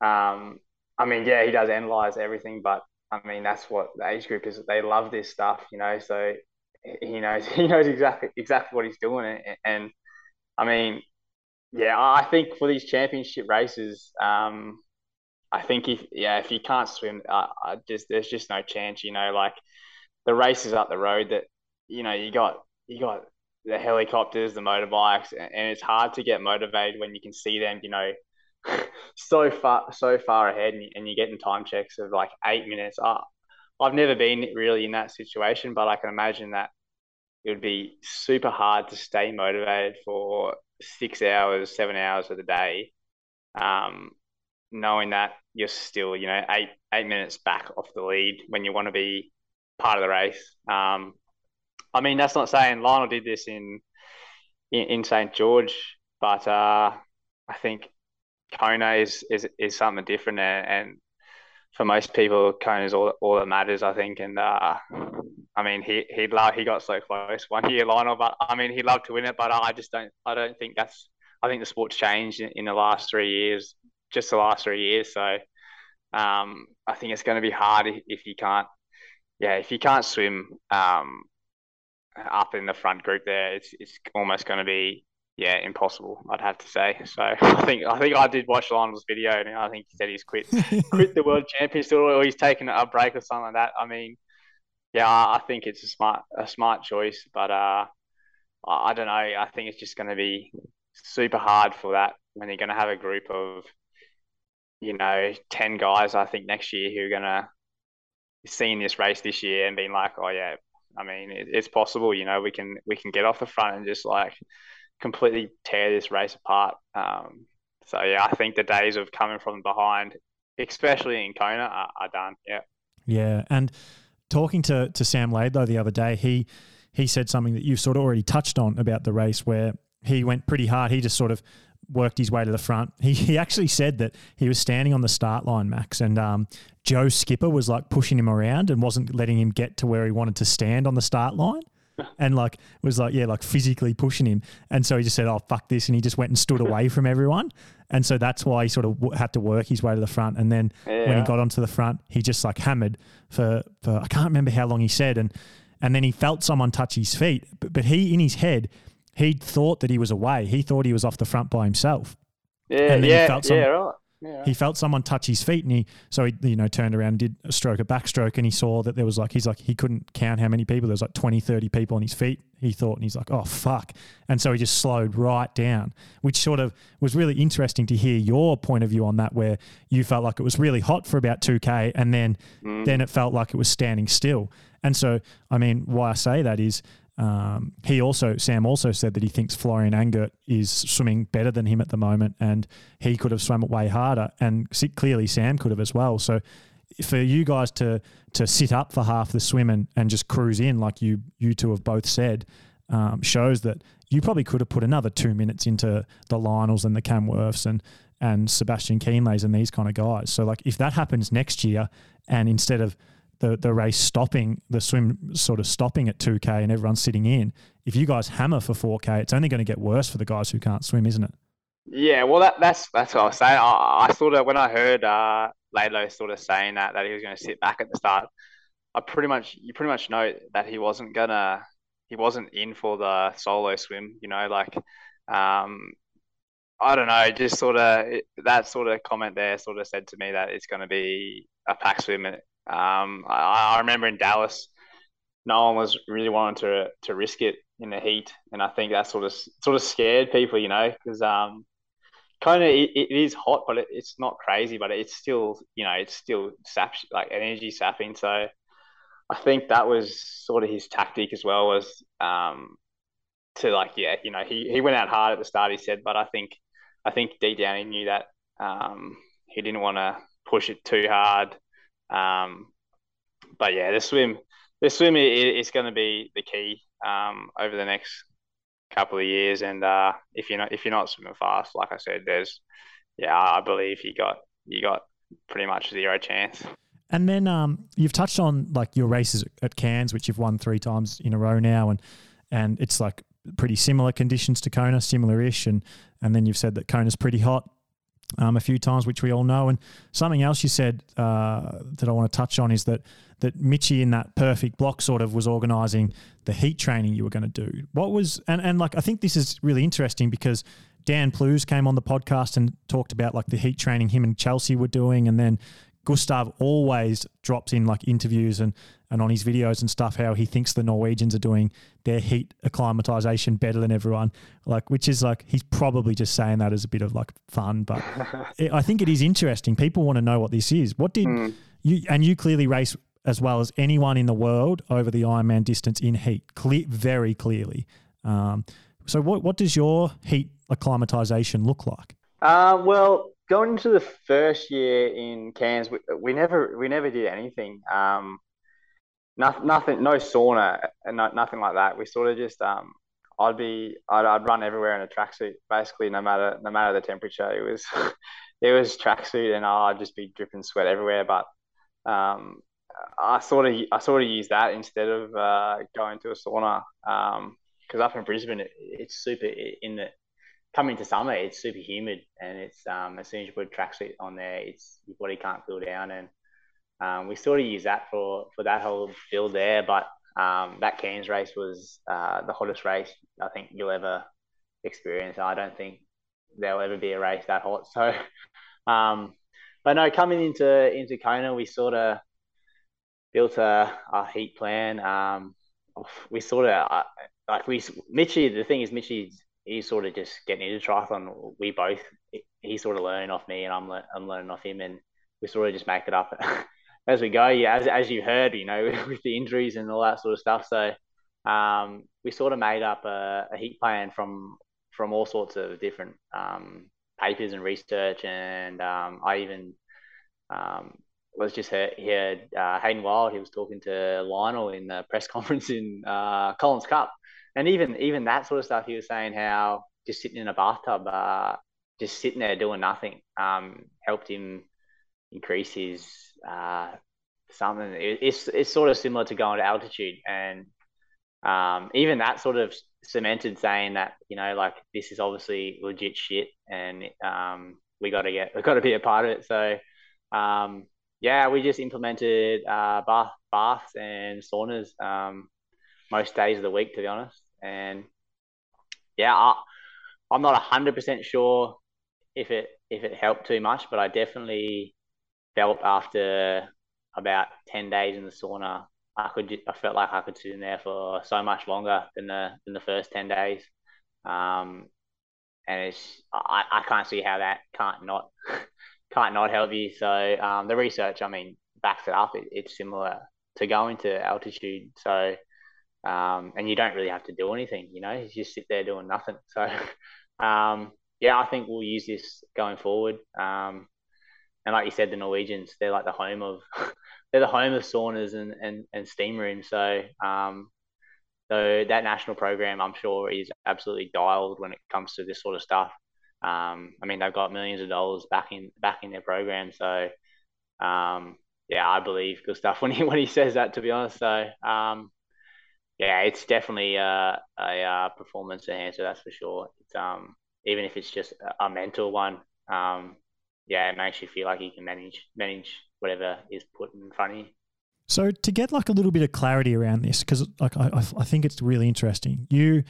S3: um, I mean, yeah, he does analyze everything, but I mean, that's what the age group is. They love this stuff, you know. So he knows he knows exactly exactly what he's doing, and
S2: I mean, yeah, I think for these championship races, um, I think if yeah, if you can't swim, uh, I just there's just no chance. You know, like the races up the road that you know you got you got the helicopters, the motorbikes, and it's hard to get motivated when you can see them. You know, so far so far ahead, and, and you're getting time checks of like eight minutes. Uh, I've never been really in that situation, but I can imagine that it would be super hard to stay motivated for six hours, seven hours of the day, um, knowing that you're still, you know, eight eight minutes back off the lead when you want to be part of the race. Um, I mean, that's not saying Lionel did this in in, in St George, but uh, I think Kona is is is something different, and, and for most people, Kona is all all that matters, I think. And uh, I mean, he he love he got so close one year, Lionel, but I mean, he loved to win it, but I just don't I don't think that's I think the sport's changed in, in the last three years, just the last three years. So um, I think it's going to be hard if, if you can't, yeah, if you can't swim um, up in the front group there, it's it's almost going to be yeah, impossible. I'd have to say. So I think I think I did watch Lionel's video, and I think he said he's quit quit the world championship or he's taken a break or something like that. I mean, yeah, I think it's a smart a smart choice, but uh, I don't know. I think it's just going to be super hard for that when you're going to have a group of you know ten guys. I think next year who are going to seeing this race this year and being like, oh yeah, I mean, it, it's possible. You know, we can we can get off the front and just like completely tear this race apart. Um, so yeah, I think the days of coming from behind, especially in Kona, are, are done. Yeah.
S1: Yeah, and talking to to Sam Laidlow the other day, he he said something that you've sort of already touched on about the race, where he went pretty hard. He just sort of worked his way to the front. He, he actually said that he was standing on the start line, Max, and um, Joe Skipper was like pushing him around and wasn't letting him get to where he wanted to stand on the start line and like was like yeah like physically pushing him. And so he just said oh fuck this and he just went and stood away from everyone. And so that's why he sort of w- had to work his way to the front. And then yeah. when he got onto the front he just like hammered for for I can't remember how long he said. And and then he felt someone touch his feet. But, but he in his head he thought that he was away. He thought he was off the front by himself.
S2: Yeah yeah yeah right
S1: yeah. He felt someone touch his feet, and he so he you know turned around and did a stroke, a backstroke, and he saw that there was like he's like he couldn't count how many people. There was like 20, 30 people on his feet. He thought, and he's like, oh fuck, and so he just slowed right down, which sort of was really interesting to hear your point of view on that, where you felt like it was really hot for about two k, and then mm. then it felt like it was standing still. And so, I mean, why I say that is um, he also, Sam also said that he thinks Florian Angert is swimming better than him at the moment, and he could have swum it way harder. And clearly, Sam could have as well. So, for you guys to to sit up for half the swim and, and just cruise in, like you you two have both said, um, shows that you probably could have put another two minutes into the Lionels and the Cam Wurfs and and Sebastian Kienle's and these kind of guys. So, like, if that happens next year, and instead of the the race stopping, the swim sort of stopping at 2K and everyone's sitting in. If you guys hammer for 4K, it's only going to get worse for the guys who can't swim, isn't it?
S2: Yeah, well, that, that's that's what I was saying. I, I sort of when I heard uh, sort of saying that that he was going to sit back at the start, I pretty much you pretty much know that he wasn't gonna he wasn't in for the solo swim. You know, like um, I don't know, just sort of that sort of comment there sort of said to me that it's going to be a pack swim um, I, I, remember in Dallas, no one was really wanting to to risk it in the heat, and I think that sort of sort of scared people, you know, because um, kind of it, it is hot, but it, it's not crazy, but it's still you know it's still sap like energy sapping. So I think that was sort of his tactic as well was um, to like yeah you know he he went out hard at the start he said, but I think I think deep down he knew that um, he didn't want to push it too hard. Um, but yeah, the swim, the swim is, going to be the key um, over the next couple of years. And uh, if you're not if you're not swimming fast, like I said, there's yeah, I believe you got you got pretty much zero chance.
S1: And then um, you've touched on like your races at Cairns, which you've won three times in a row now, and and it's like pretty similar conditions to Kona, similar-ish, and and then you've said that Kona's pretty hot um, a few times, which we all know. And something else you said uh, that I want to touch on is that that Mitchy in that perfect block sort of was organising the heat training you were going to do. What was and and like I think this is really interesting because Dan Plews came on the podcast and talked about like the heat training him and Chelsea were doing, and then Gustav always drops in like interviews and and on his videos and stuff how he thinks the Norwegians are doing their heat acclimatization better than everyone. Like, which is like he's probably just saying that as a bit of like fun, but it, I think it is interesting. People want to know what this is. What did mm. you and you clearly race as well as anyone in the world over the Ironman distance in heat, clear, very clearly. Um, so, what what does your heat acclimatization look like?
S2: Uh, well, going into the first year in Cairns, we, we never we never did anything. Um, nothing, nothing, no sauna, and no, nothing like that. We sort of just, um, I'd be, I'd, I'd run everywhere in a tracksuit, basically, no matter, no matter the temperature. It was, it was tracksuit, and I'd just be dripping sweat everywhere. But um, I sort of, I sort of use that instead of uh, going to a sauna. because um, up in Brisbane, it, it's super in the coming to summer, it's super humid, and it's um, as soon as you put a tracksuit on there, it's your body can't cool down, and um, we sort of use that for for that whole build there. But um, that Cairns race was uh, the hottest race I think you'll ever experience. I don't think there'll ever be a race that hot. So, um, but no, coming into into Kona, we sort of built a, a heat plan. Um, we sort of uh, like we Mitchy. The thing is, Mitchy he's sort of just getting into triathlon. We both he's sort of learning off me, and I'm le- I'm learning off him, and we sort of just make it up as we go. Yeah, as as you heard, you know, with the injuries and all that sort of stuff. So um, we sort of made up a, a, heat plan from from all sorts of different um, papers and research, and um, I even um, was just heard uh, Hayden Wilde. He was talking to Lionel in the press conference in uh, Collins Cup and even even that sort of stuff, he was saying how just sitting in a bathtub, uh, just sitting there doing nothing, um, helped him increase his uh, something. It, it's it's sort of similar to going to altitude, and um, even that sort of cemented saying that you know like this is obviously legit shit, and um, we got to get we got to be a part of it. So um, yeah, we just implemented uh, bath baths and saunas um, most days of the week, to be honest. And yeah, I, I'm not hundred percent sure if it if it helped too much, but I definitely felt after about ten days in the sauna, I could I felt like I could sit in there for so much longer than the than the first ten days. Um, and it's I, I can't see how that can't not can't not help you. So um, the research, I mean, backs it up. It, it's similar to going to altitude. So um, and you don't really have to do anything. You know, you just sit there doing nothing. So, um, yeah, I think we'll use this going forward. Um, and like you said, the Norwegians, they're like the home of they're the home of saunas and, and, and steam rooms. So, um, so that national program, I'm sure, is absolutely dialed when it comes to this sort of stuff. Um, I mean, they've got millions of dollars back in back in their program. So, um, yeah, I believe good stuff when he when he says that. To be honest, so yeah, it's definitely a, a, performance enhancer, that's for sure. It's um even if it's just a mental one, um, yeah, it makes you feel like you can manage manage whatever is put in front of you.
S1: So to get like a little bit of clarity around this, because like I, I think it's really interesting. You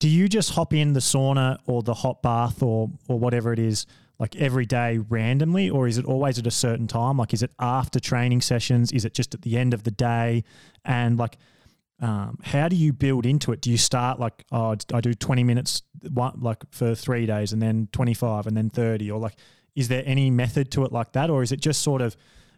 S1: do you just hop in the sauna or the hot bath or or whatever it is like every day randomly or is it always at a certain time like is it after training sessions is it just at the end of the day and like um, how do you build into it? Do you start like, oh, I do 20 minutes one, like for three days and then 25 and then 30 or like, is there any method to it like that? Or is it just sort of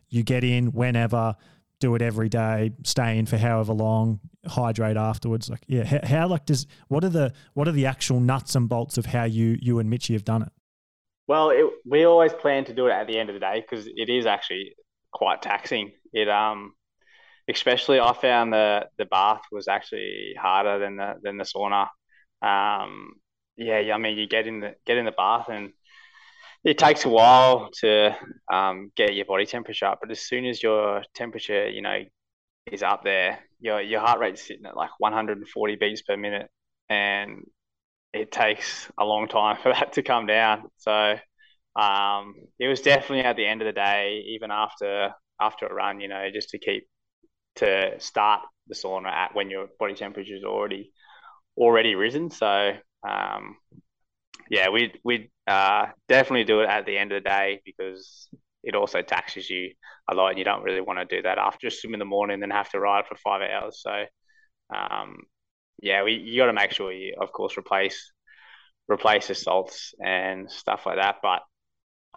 S1: you get in whenever, do it every day, stay in for however long, hydrate afterwards? Like, yeah, how, how like does, what are the, what are the actual nuts and bolts of how you, you and Mitchy have done it?
S2: Well, it, we always plan to do it at the end of the day because it is actually quite taxing. It, um, especially I found the the bath was actually harder than the than the sauna. Um, yeah, I mean, you get in the get in the bath and it takes a while to um, get your body temperature up, but as soon as your temperature, you know, is up there, your your heart rate's sitting at like 140 beats per minute, and it takes a long time for that to come down. So um, it was definitely at the end of the day, even after after a run, you know, just to keep to start the sauna at when your body temperature is already already risen. So um, yeah, we we uh, definitely do it at the end of the day because it also taxes you a lot, and you don't really want to do that after swim in the morning, and then have to ride for five hours. So um, yeah, we you got to make sure you, of course, replace replace the salts and stuff like that. But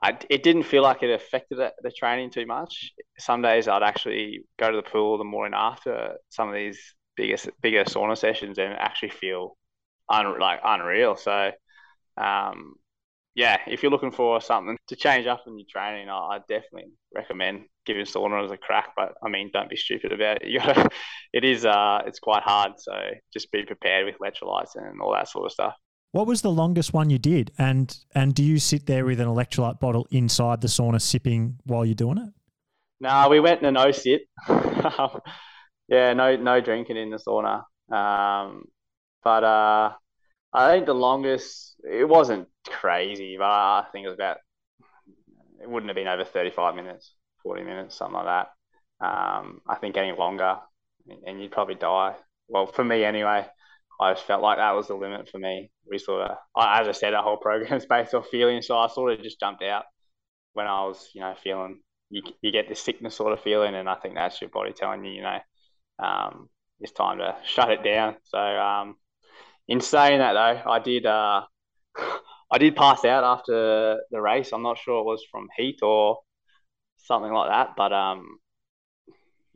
S2: I, it didn't feel like it affected the, training too much. Some days I'd actually go to the pool the morning after some of these bigger bigger sauna sessions and actually feel un, like unreal. So, um, yeah, if you're looking for something to change up in your training, I, I definitely recommend giving sauna as a crack. But I mean, don't be stupid about it. You gotta, it is, uh, it's quite hard. So just be prepared with electrolytes and all that sort of stuff.
S1: What was the longest one you did? And and do you sit there with an electrolyte bottle inside the sauna sipping while you're doing it?
S2: No, we went in a no sit. yeah, no no drinking in the sauna. Um, but uh, I think the longest it wasn't crazy, but I think it was about it wouldn't have been over 35 minutes, 40 minutes, something like that. Um, I think any longer and you'd probably die. Well, for me anyway, I just felt like that was the limit for me. We sort of, as I said, our whole program is based off feeling. So I sort of just jumped out when I was, you know, feeling you, you get this sickness sort of feeling. And I think that's your body telling you, you know, um, it's time to shut it down. So, um, in saying that though, I did, uh, I did pass out after the race. I'm not sure it was from heat or something like that, but um,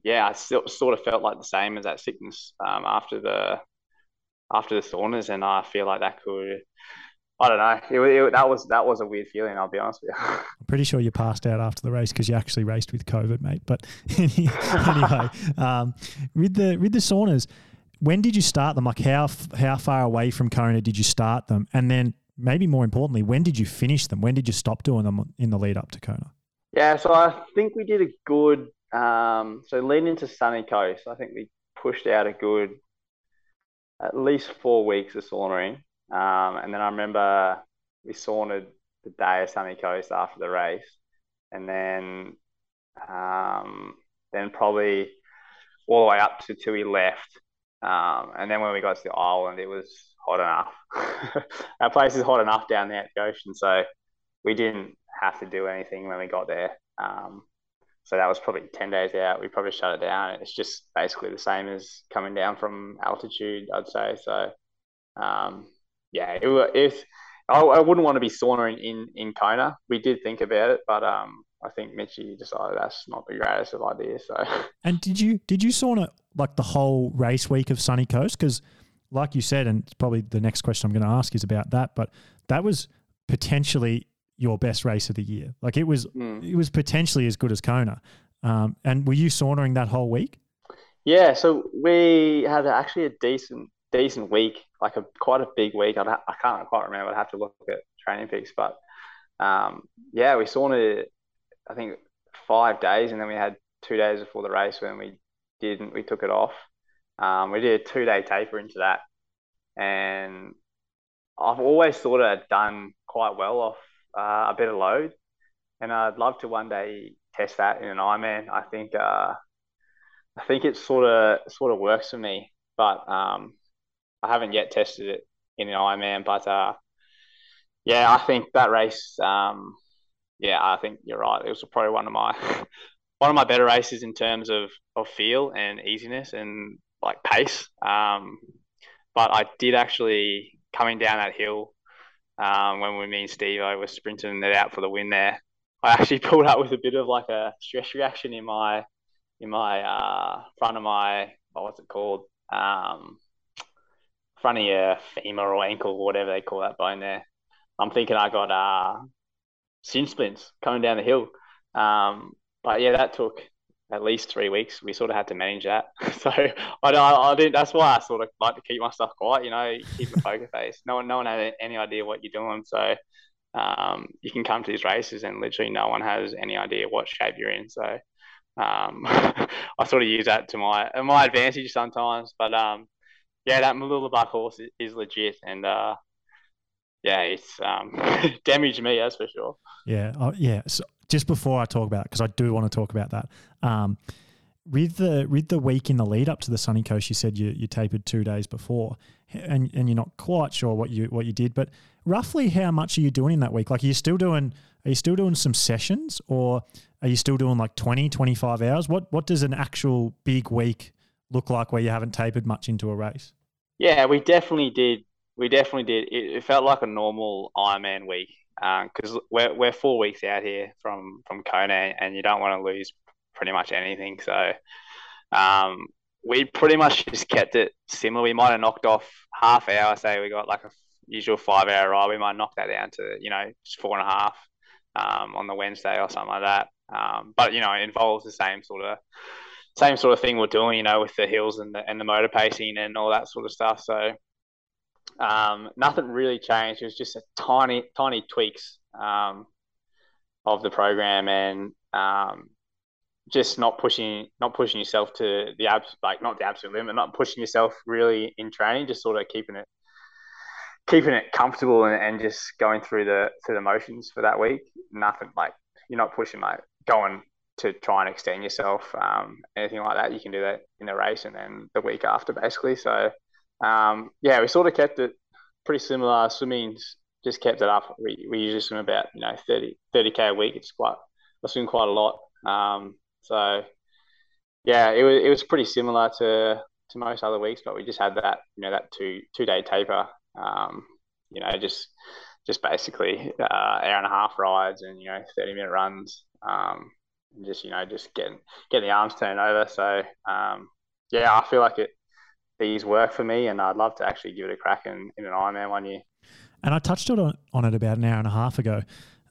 S2: yeah, I still sort of felt like the same as that sickness um, after the after the saunas, and I feel like that could. I don't know. It, it, that was that was a weird feeling. I'll be honest with you.
S1: I'm pretty sure you passed out after the race because you actually raced with COVID, mate. But anyway, um, with the with the saunas, when did you start them? Like how how far away from Kona did you start them? And then maybe more importantly, when did you finish them? When did you stop doing them in the lead up to Kona?
S2: Yeah, so I think we did a good. Um, so leading into Sunny Coast, I think we pushed out a good at least four weeks of saunaing. Um, and then I remember we sauntered the day of Sunny Coast after the race, and then um, then probably all the way up to till we left. Um, and then when we got to the island, it was hot enough. Our place is hot enough down there at the ocean, so we didn't have to do anything when we got there. Um, so that was probably 10 days out. We probably shut it down. It's just basically the same as coming down from altitude, I'd say. So, um, yeah, it, if I, I, wouldn't want to be saunaing in, in Kona. We did think about it, but um, I think Mitchy decided that's not the greatest of ideas. So,
S1: and did you did you sauna like the whole race week of Sunny Coast? Because, like you said, and probably the next question I'm going to ask is about that. But that was potentially your best race of the year. Like it was, mm. it was potentially as good as Kona. Um, and were you sauntering that whole week?
S2: Yeah, so we had actually a decent, decent week, like a quite a big week. I'd I can't quite remember. I'd have to look at TrainingPeaks, but um, yeah, we sauntered, I think, five days, and then we had two days before the race when we didn't. We took it off. Um, we did a two day taper into that, and I've always thought I'd done quite well off uh, a better load, and I'd love to one day test that in an Ironman. I think uh, I think it sort of sort of works for me, but um, I haven't yet tested it in an Ironman. But uh, yeah, I think that race. Um, yeah, I think you're right. It was probably one of my one of my better races in terms of of feel and easiness and like pace. Um, but I did actually coming down that hill um, when we, me and Steve I was sprinting it out for the win there. I actually pulled up with a bit of like a stress reaction in my in my uh, front of my oh, what's it called um, front of your femur or ankle or whatever they call that bone there. I'm thinking I got uh, shin splints coming down the hill. Um, but yeah, that took at least three weeks. We sort of had to manage that. So I, I, I didn't. That's why I sort of like to keep my stuff quiet. You know, keep a poker face. No one, no one had any idea what you're doing. So um, you can come to these races and literally no one has any idea what shape you're in. So um, I sort of use that to my my advantage sometimes. But um, yeah, that little buck horse is, is legit, and uh, yeah, it's um, damaged me, that's for sure.
S1: Yeah, uh, yeah. So just before I talk about, because I do want to talk about that. Um, with the with the week in the lead up to the sunny coast, you said you, you tapered two days before, and and you're not quite sure what you what you did, but roughly how much are you doing in that week? Like, are you still doing are you still doing some sessions, or are you still doing like 20, 25 hours? What what does an actual big week look like where you haven't tapered much into a race?
S2: Yeah, we definitely did. We definitely did. It, it felt like a normal Ironman week because um, we're we're four weeks out here from from Kona, and you don't want to lose pretty much anything. So um, we pretty much just kept it similar. We might have knocked off half hour. Say we got like a usual five hour ride. We might knock that down to you know just four and a half um, on the Wednesday or something like that. Um, but you know, it involves the same sort of same sort of thing we're doing, you know, with the hills and the and the motor pacing and all that sort of stuff. So um, nothing really changed. It was just a tiny tiny tweaks um, of the program and um, just not pushing not pushing yourself to the abs like not the absolute limit, not pushing yourself really in training, just sort of keeping it keeping it comfortable and, and just going through the through the motions for that week. Nothing like you're not pushing like going to try and extend yourself, um, anything like that. You can do that in the race and then the week after, basically. So um, yeah, we sort of kept it pretty similar. Swimming's just kept it up. We, we usually swim about you know 30 k a week. It's quite I swim quite a lot. Um, so yeah, it was it was pretty similar to to most other weeks, but we just had that you know that two two day taper um, you know, just just basically uh, hour and a half rides and you know thirty minute runs. Um, just you know just getting getting the arms turned over. So um, yeah, I feel like it these work for me, and I'd love to actually give it a crack in, in an Ironman one year.
S1: And I touched on on it about an hour and a half ago,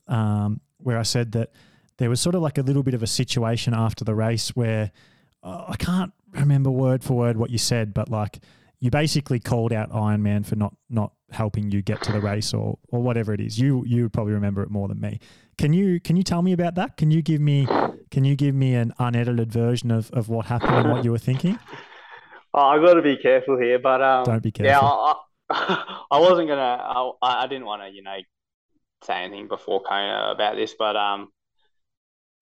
S1: um, where I said that there was sort of like a little bit of a situation after the race where uh, I can't remember word for word what you said, but like you basically called out Ironman for not not helping you get to the race or or whatever it is. You you would probably remember it more than me. Can you can you tell me about that? Can you give me can you give me an unedited version of, of what happened and what you were thinking?
S2: Oh, I got to be careful here, but um,
S1: don't be careful.
S2: Yeah, I, I wasn't gonna. I, I didn't want to, you know, say anything before Kona about this, but um,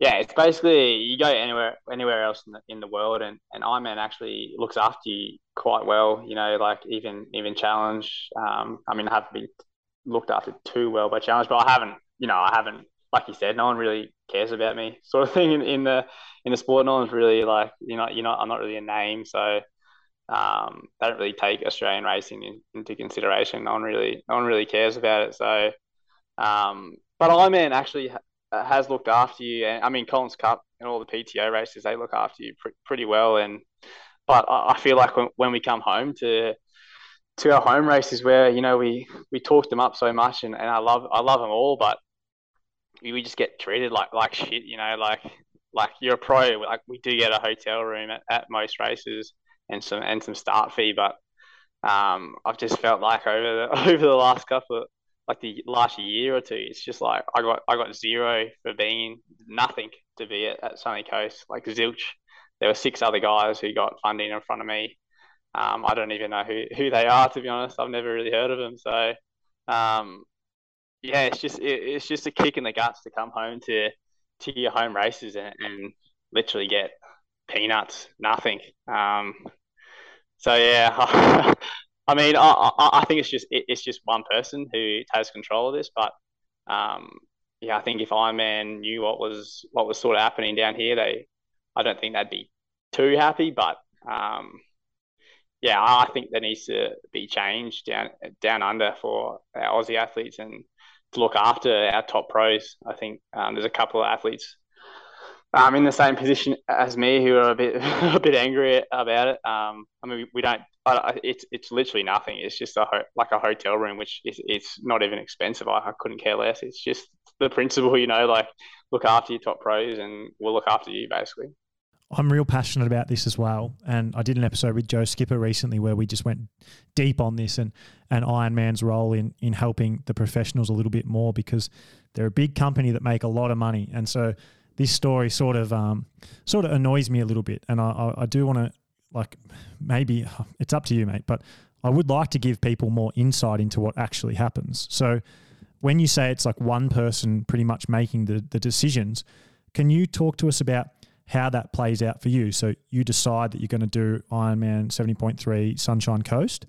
S2: yeah, it's basically you go anywhere anywhere else in the, in the world, and and Ironman actually looks after you quite well. You know, like even even Challenge. Um, I mean, I haven't been looked after too well by Challenge, but I haven't. You know, I haven't. Like you said, no one really cares about me, sort of thing in, in the in the sport. No one's really like you know, you know, I'm not really a name, so um, they don't really take Australian racing in, into consideration. No one really, no one really cares about it. So, um, but Ironman actually uh, has looked after you. And I mean, Collins Cup and all the PTO races, they look after you pr- pretty well. And but I, feel like when, when we come home to to our home races, where you know we we talk them up so much, and, and I love I love them all, but we just get treated like like shit. You know, like like you're a pro. Like we do get a hotel room at, at most races and some and some start fee, but um, I've just felt like over the over the last couple of like the last year or two, it's just like I got I got zero for being nothing to be at, at Sunny Coast. Like zilch. There were six other guys who got funding in front of me. Um, I don't even know who, who they are to be honest. I've never really heard of them. So um, yeah, it's just it, it's just a kick in the guts to come home to to your home races and, and literally get peanuts, nothing. Um, so yeah, I mean, I, I, think it's just it's just one person who has control of this, but um, yeah, I think if Ironman knew what was what was sort of happening down here, they I don't think they'd be too happy. But um, yeah, I think there needs to be change down down under for our Aussie athletes and to look after our top pros. I think um, there's a couple of athletes um, in the same position as me who are a bit a bit angry about it. Um, I mean, we don't it's it's literally nothing. It's just a ho- like a hotel room, which is it's not even expensive. I, I couldn't care less. It's just the principle, you know, like look after your top pros, and we'll look after you basically.
S1: I'm real passionate about this as well, and I did an episode with Joe Skipper recently where we just went deep on this and and Ironman's role in in helping the professionals a little bit more because they're a big company that make a lot of money, and so this story sort of um, sort of annoys me a little bit, and I, I, I do want to like maybe it's up to you, mate, but I would like to give people more insight into what actually happens. So when you say it's like one person pretty much making the, the decisions, can you talk to us about how that plays out for you. So you decide that you're going to do Ironman 70.3 Sunshine Coast.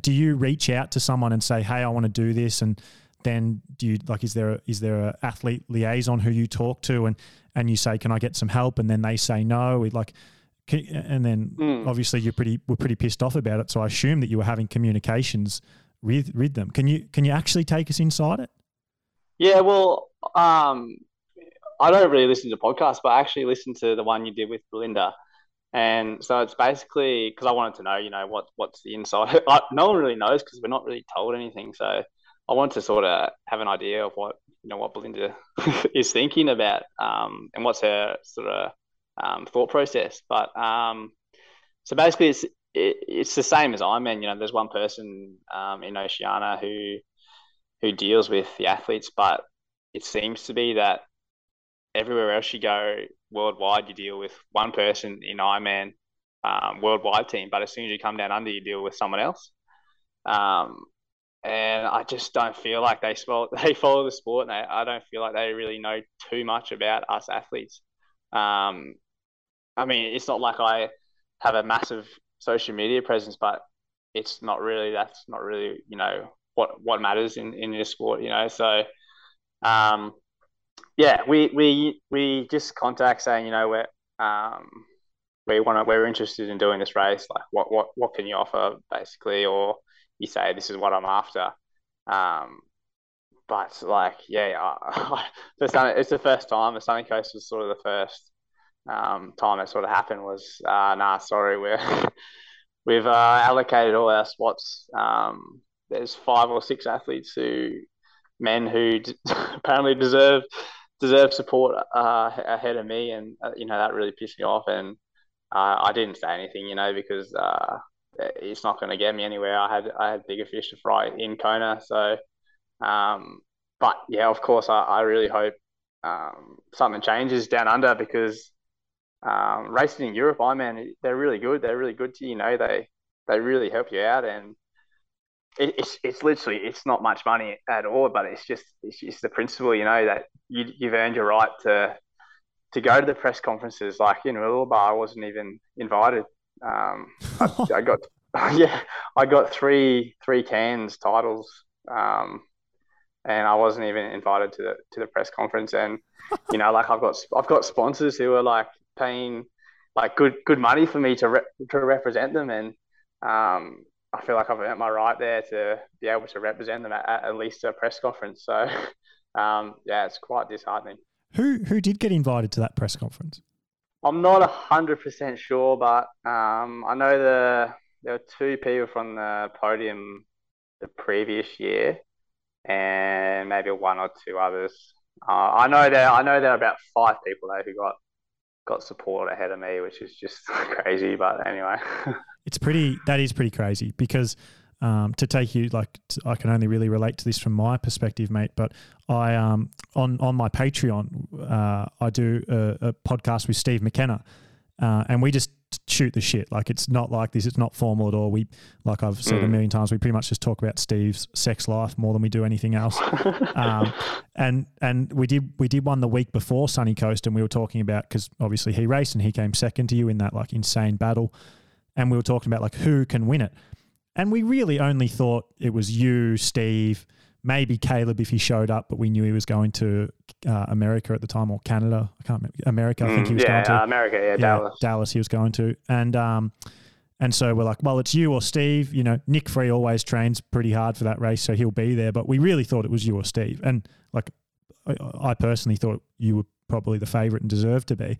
S1: Do you reach out to someone and say, "Hey, I want to do this," and then do you like is there a, is there a athlete liaison who you talk to and and you say, "Can I get some help?" and then they say no. Like and then mm. obviously you're pretty were pretty pissed off about it. So I assume that you were having communications with with them. Can you can you actually take us inside it?
S2: Yeah, well, um, I don't really listen to podcasts, but I actually listened to the one you did with Belinda. And so it's basically because I wanted to know, you know, what what's the inside. no one really knows because we're not really told anything. So I wanted to sort of have an idea of what you know what Belinda is thinking about, um, and what's her sort of um, thought process. But um, so basically, it's it, it's the same as Ironman. You know, there's one person um, in Oceania who who deals with the athletes, but it seems to be that everywhere else you go worldwide, you deal with one person in Ironman um, worldwide team, but as soon as you come down under, you deal with someone else. Um, and I just don't feel like they follow, they follow the sport, and they, I don't feel like they really know too much about us athletes. Um, I mean, it's not like I have a massive social media presence, but it's not really that's not really you know what what matters in in this sport, you know. So, um, yeah, we we we just contact saying you know we're um we want to we're interested in doing this race. Like, what what what can you offer basically, or you say this is what I'm after. Um, but like, yeah, it's the first time the Sunny Coast was sort of the first um, time it sort of happened was uh, nah, sorry, we're we've uh, allocated all our spots. Um, there's five or six athletes who men who d- apparently deserve deserve support uh, ahead of me, and uh, you know that really pissed me off. And uh, I didn't say anything, you know, because uh, it's not going to get me anywhere. I had I had bigger fish to fry in Kona, so. Um, but yeah, of course, I, I really hope um, something changes down under because um, racing in Europe, I Ironman, they're really good. They're really good to you. know they they really help you out, and it, it's it's literally it's not much money at all, but it's just it's just the principle. You know that you you've earned your right to to go to the press conferences. Like in Mooloolaba, I wasn't even invited. Um, I, I, got yeah, I got three three Cairns titles, um, and I wasn't even invited to the to the press conference. And you know, like I've got I've got sponsors who are like paying like good good money for me to re- to represent them, and um, I feel like I've earned my right there to be able to represent them at, at least a press conference. So um, yeah, it's quite disheartening.
S1: Who who did get invited to that press conference?
S2: I'm not hundred percent sure, but um, I know the there were two people from the podium the previous year, and maybe one or two others. Uh, I know there I know there are about five people there who got got support ahead of me, which is just crazy. But anyway,
S1: it's pretty. That is pretty crazy because um, to take you like I can only really relate to this from my perspective, mate. But I um on on my Patreon, uh, I do a, a podcast with Steve McKenna, uh, and we just shoot the shit. Like it's not like this. It's not formal at all. We, like I've said mm. a million times, we pretty much just talk about Steve's sex life more than we do anything else. um, and and we did we did one the week before Sunny Coast, and we were talking about because obviously he raced and he came second to you in that like insane battle, and we were talking about like who can win it, and we really only thought it was you, Steve maybe Caleb if he showed up, but we knew he was going to uh, America at the time or Canada. I can't remember. America, I think he was
S2: mm,
S1: yeah, going
S2: to. Yeah, America, yeah, yeah, Dallas.
S1: Dallas, he was going to. And, um, and so we're like, well, it's you or Steve. You know, Nick Free always trains pretty hard for that race, so he'll be there. But we really thought it was you or Steve. And like, I, I personally thought you were probably the favourite and deserved to be.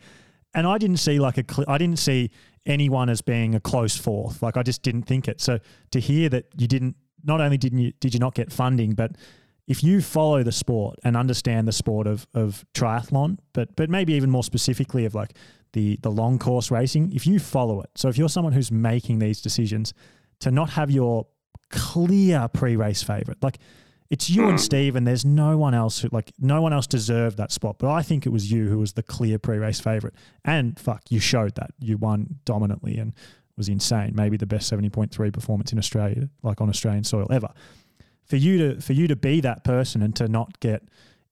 S1: And I didn't see like a, cl- I didn't see anyone as being a close fourth. Like I just didn't think it. So to hear that you didn't not only didn't you did you not get funding, but if you follow the sport and understand the sport of of triathlon, but but maybe even more specifically of like the the long course racing, if you follow it, so if you're someone who's making these decisions, to not have your clear pre-race favorite, like it's you and hmm. Steve, and there's no one else who like no one else deserved that spot. But I think it was you who was the clear pre-race favorite, and fuck, you showed that you won dominantly and was insane. Maybe the best 70.3 performance in Australia, like on Australian soil ever. For you to for you to be that person and to not get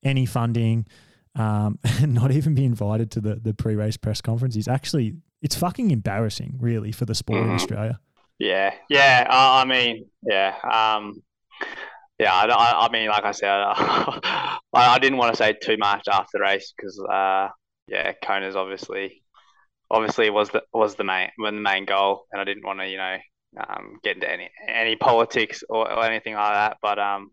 S1: any funding, um, and not even be invited to the the pre race press conference is actually it's fucking embarrassing, really, for the sport mm-hmm. in Australia.
S2: Yeah, yeah. Uh, I mean, yeah. Um, yeah, I, I, mean, like I said, I, I didn't want to say too much after the race because, uh, yeah, Kona's obviously, obviously was the was the main the main goal, and I didn't want to, you know, um, get into any any politics or, or anything like that. But um,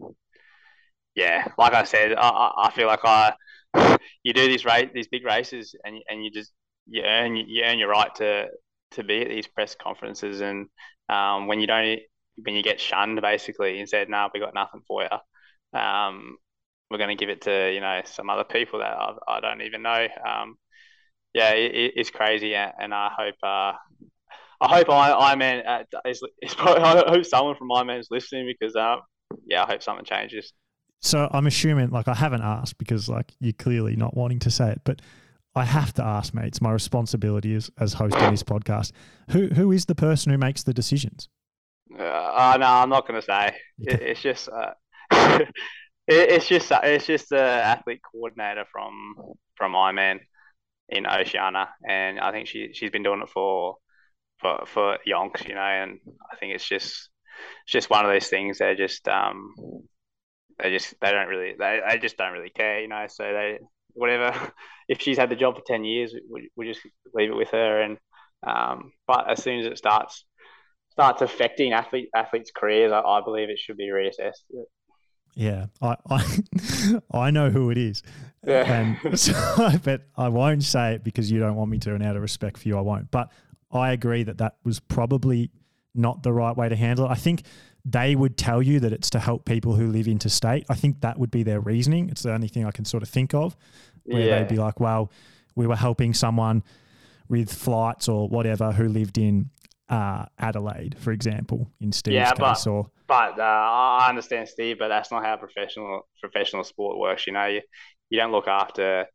S2: yeah, like I said, I, I feel like I you do these race these big races, and and you just you earn you earn your right to to be at these press conferences, and um, when you don't when you get shunned basically and said, "No, nah, we got nothing for you," um, we're going to give it to you know some other people that I, I don't even know. Um, yeah, it, it's crazy, and I hope uh, I hope I, Man uh, is, is probably, I hope someone from Man is listening because uh, yeah, I hope something changes.
S1: So I'm assuming, like, I haven't asked because, like, you're clearly not wanting to say it, but I have to ask, mate. It's my responsibility as, as hosting this podcast. Who who is the person who makes the decisions?
S2: Uh, uh no, I'm not going to say. It, it's just, uh, it, it's just, it's just the athlete coordinator from from Ironman in Oceania, and I think she she's been doing it for for for yonks, you know, and I think it's just it's just one of those things. They're just um they just they don't really they, they just don't really care, you know. So they whatever. If she's had the job for ten years, we we just leave it with her. And um, but as soon as it starts starts affecting athlete athletes' careers, I, I believe it should be reassessed.
S1: Yeah, I, I I know who it is. Yeah. And so, but I won't say it because you don't want me to, and out of respect for you, I won't. But I agree that that was probably not the right way to handle it. I think they would tell you that it's to help people who live interstate. I think that would be their reasoning. It's the only thing I can sort of think of where yeah. they'd be like, well, we were helping someone with flights or whatever who lived in uh, Adelaide, for example, in Steve's yeah, case.
S2: But, or but uh, I understand Steve, but that's not how professional professional sport works. You know, you, you don't look after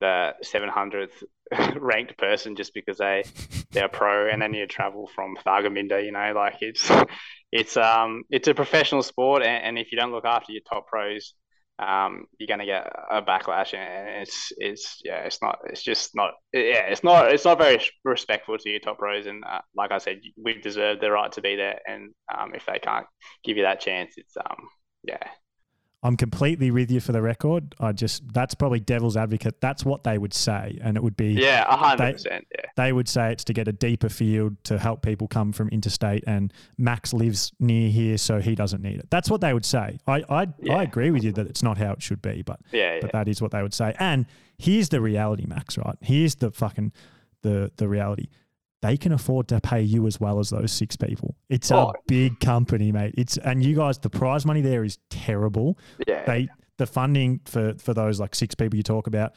S2: the 700th ranked person just because they they're pro and then you travel from Thargomindah you know like it's it's um it's a professional sport and, and if you don't look after your top pros um you're gonna get a backlash and it's it's yeah it's not it's just not yeah it's not it's not very respectful to your top pros and uh, like I said we deserve the right to be there and um if they can't give you that chance it's um yeah
S1: I'm completely with you for the record. I just that's probably devil's advocate. That's what they would say, and it would be
S2: yeah, hundred percent. Yeah,
S1: they would say it's to get a deeper field to help people come from interstate, and Max lives near here, so he doesn't need it. That's what they would say. I I, yeah. I agree with you that it's not how it should be, but
S2: yeah,
S1: but that is what they would say. And here's the reality, Max. Right? Here's the fucking the the reality they can afford to pay you as well as those six people. It's oh. a big company, mate. It's and you guys, the prize money there is terrible.
S2: Yeah.
S1: They the funding for for those like six people you talk about,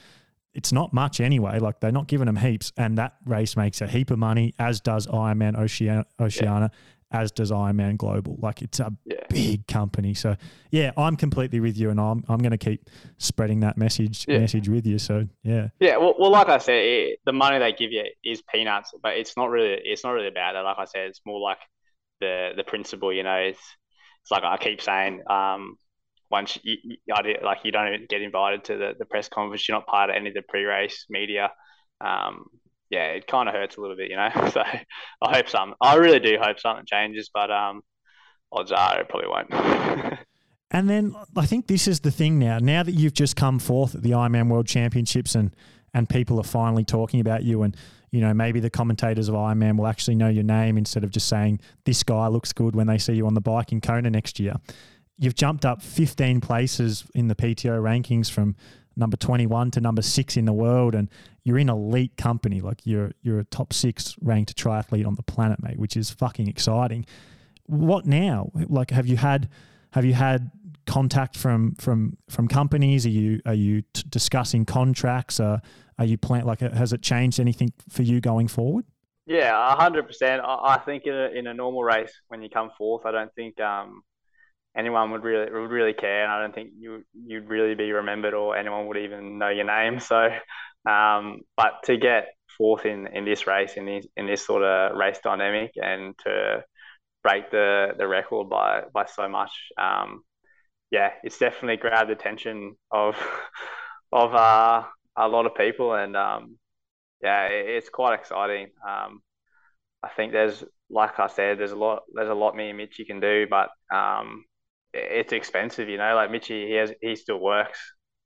S1: it's not much anyway. Like they're not giving them heaps, and that race makes a heap of money, as does Ironman Oceania, Oceania as does Ironman Global. Like it's a yeah. big company. So yeah, I'm completely with you, and I'm I'm going to keep spreading that message yeah. message with you. So yeah,
S2: yeah. Well, well like I said, it, the money they give you is peanuts, but it's not really it's not really about that. Like I said, it's more like the the principle. You know, it's it's like I keep saying. Um, once you, you, like you don't even get invited to the, the press conference, you're not part of any of the pre-race media. Um, yeah, it kind of hurts a little bit, you know. So I hope some. I really do hope something changes, but um, odds are it probably won't.
S1: and then I think this is the thing now. Now that you've just come forth at the Ironman World Championships and and people are finally talking about you and you know maybe the commentators of Ironman will actually know your name instead of just saying this guy looks good when they see you on the bike in Kona next year. You've jumped up 15 places in the PTO rankings from number 21 to number six in the world and you're in elite company. Like you're you're a top six ranked triathlete on the planet mate which is fucking exciting. What now? Like have you had have you had contact from from from companies? Are you are you t- discussing contracts? Uh, are you plan like has it changed anything for you going forward?
S2: Yeah 100% i think in a, in a normal race when you come fourth i don't think um anyone would really would really care, and I don't think you you'd really be remembered or anyone would even know your name. So, um, but to get fourth in, in this race in this in this sort of race dynamic and to break the the record by by so much, um, yeah, it's definitely grabbed the attention of of uh, a lot of people, and um, yeah, it, it's quite exciting. Um, I think there's, like I said, there's a lot, there's a lot me and Mitchy can do, but um, it's expensive, you know. Like Mitchy, he has, he still works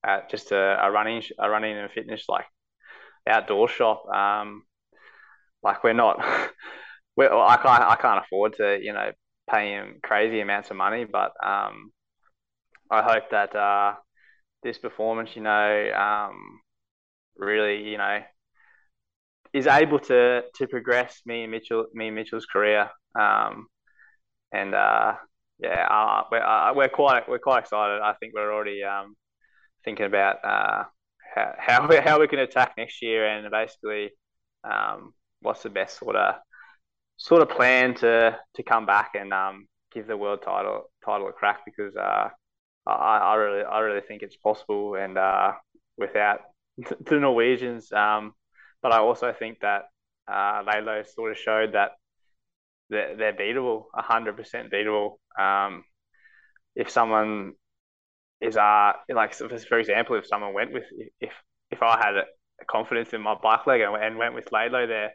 S2: at just a, a running, a running and fitness like outdoor shop. Um, like we're not, we're, I can't, I can't afford to, you know, pay him crazy amounts of money, but um, I hope that uh, this performance, you know, um, really, you know, is able to to progress me and Mitchell, me and Mitchell's career. Um, and uh, yeah, uh, we're uh, we're quite we're quite excited. I think we're already um, thinking about uh, how how we, how we can attack next year and basically um, what's the best sort of sort of plan to to come back and um, give the world title title a crack because uh, I, I really I really think it's possible and uh, without the Norwegians. Um, but I also think that uh, Laidlow sort of showed that they're, they're beatable, hundred percent beatable. Um, if someone is uh like for example, if someone went with if if I had a confidence in my bike leg and, went with Laidlow there,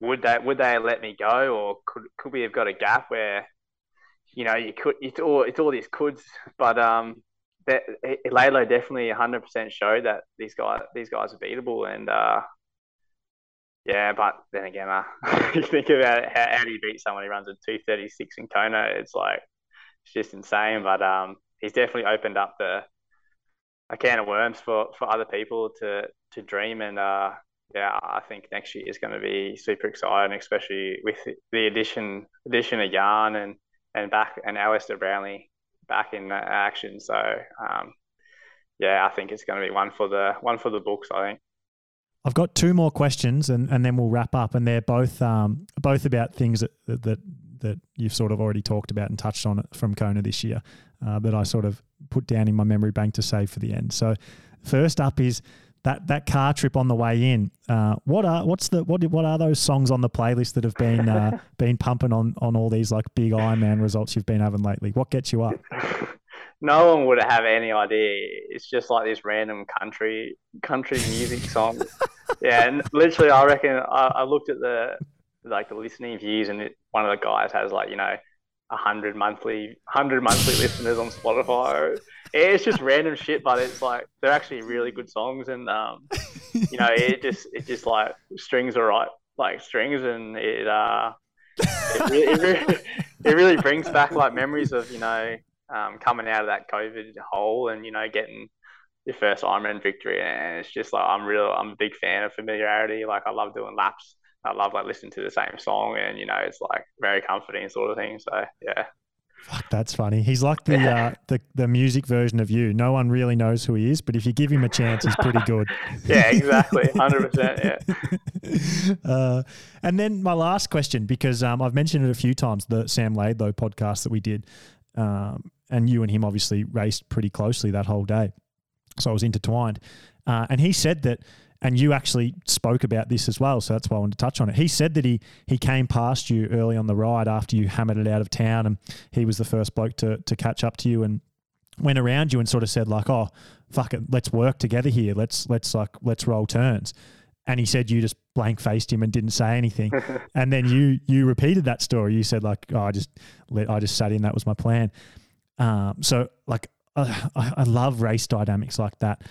S2: would they would they let me go or could could we have got a gap where you know you could it's all it's all these coulds, but um that Laidlow definitely 100% showed that these guys these guys are beatable and uh yeah but then again uh, you think about it, how, how do you beat someone who runs a 236 in Kona it's like it's just insane but um he's definitely opened up the a can of worms for for other people to to dream and uh yeah, I think next year is going to be super exciting, especially with the addition addition of Jan and and back and Alistair Brownlee back in action. So um, yeah, I think it's going to be one for the one for the books. I think.
S1: I've got two more questions, and, and then we'll wrap up. And they're both um, both about things that, that that you've sort of already talked about and touched on from Kona this year uh, that I sort of put down in my memory bank to save for the end. So first up is that that car trip on the way in. Uh, what are what's the what what are those songs on the playlist that have been uh, been pumping on on all these like big Ironman results you've been having lately? What gets you up?
S2: No one would have any idea. It's just like this random country country music song. yeah, and literally, I reckon I, I, looked at the like the listening views, and it, one of the guys has like you know hundred monthly hundred monthly listeners on Spotify it's just random shit, but it's like they're actually really good songs, and um, you know, it just it just like strings are right, like strings, and it uh, it really, it really, it really brings back like memories of you know um, coming out of that COVID hole and you know getting your first Ironman victory, and it's just like I'm real, I'm a big fan of familiarity. Like I love doing laps. I love like listening to the same song, and you know, it's like very comforting sort of thing. So yeah.
S1: Fuck, that's funny. He's like the, uh, the the music version of you. No one really knows who he is, but if you give him a chance, he's pretty good.
S2: yeah, exactly, hundred percent.
S1: Yeah. Uh, and then my last question, because um, I've mentioned it a few times, the Sam Laidlow podcast that we did, um, and you and him obviously raced pretty closely that whole day, so I was intertwined. Uh, and he said that and you actually spoke about this as well, so that's why I wanted to touch on it. He said that he he came past you early on the ride after you hammered it out of town, and he was the first bloke to to catch up to you and went around you and sort of said like, "Oh, fuck it, let's work together here. Let's let's like let's roll turns." And he said you just blank faced him and didn't say anything. and then you you repeated that story. You said like, "Oh, I just I just sat in. That was my plan." Um, so like, uh, I, I love race dynamics like that.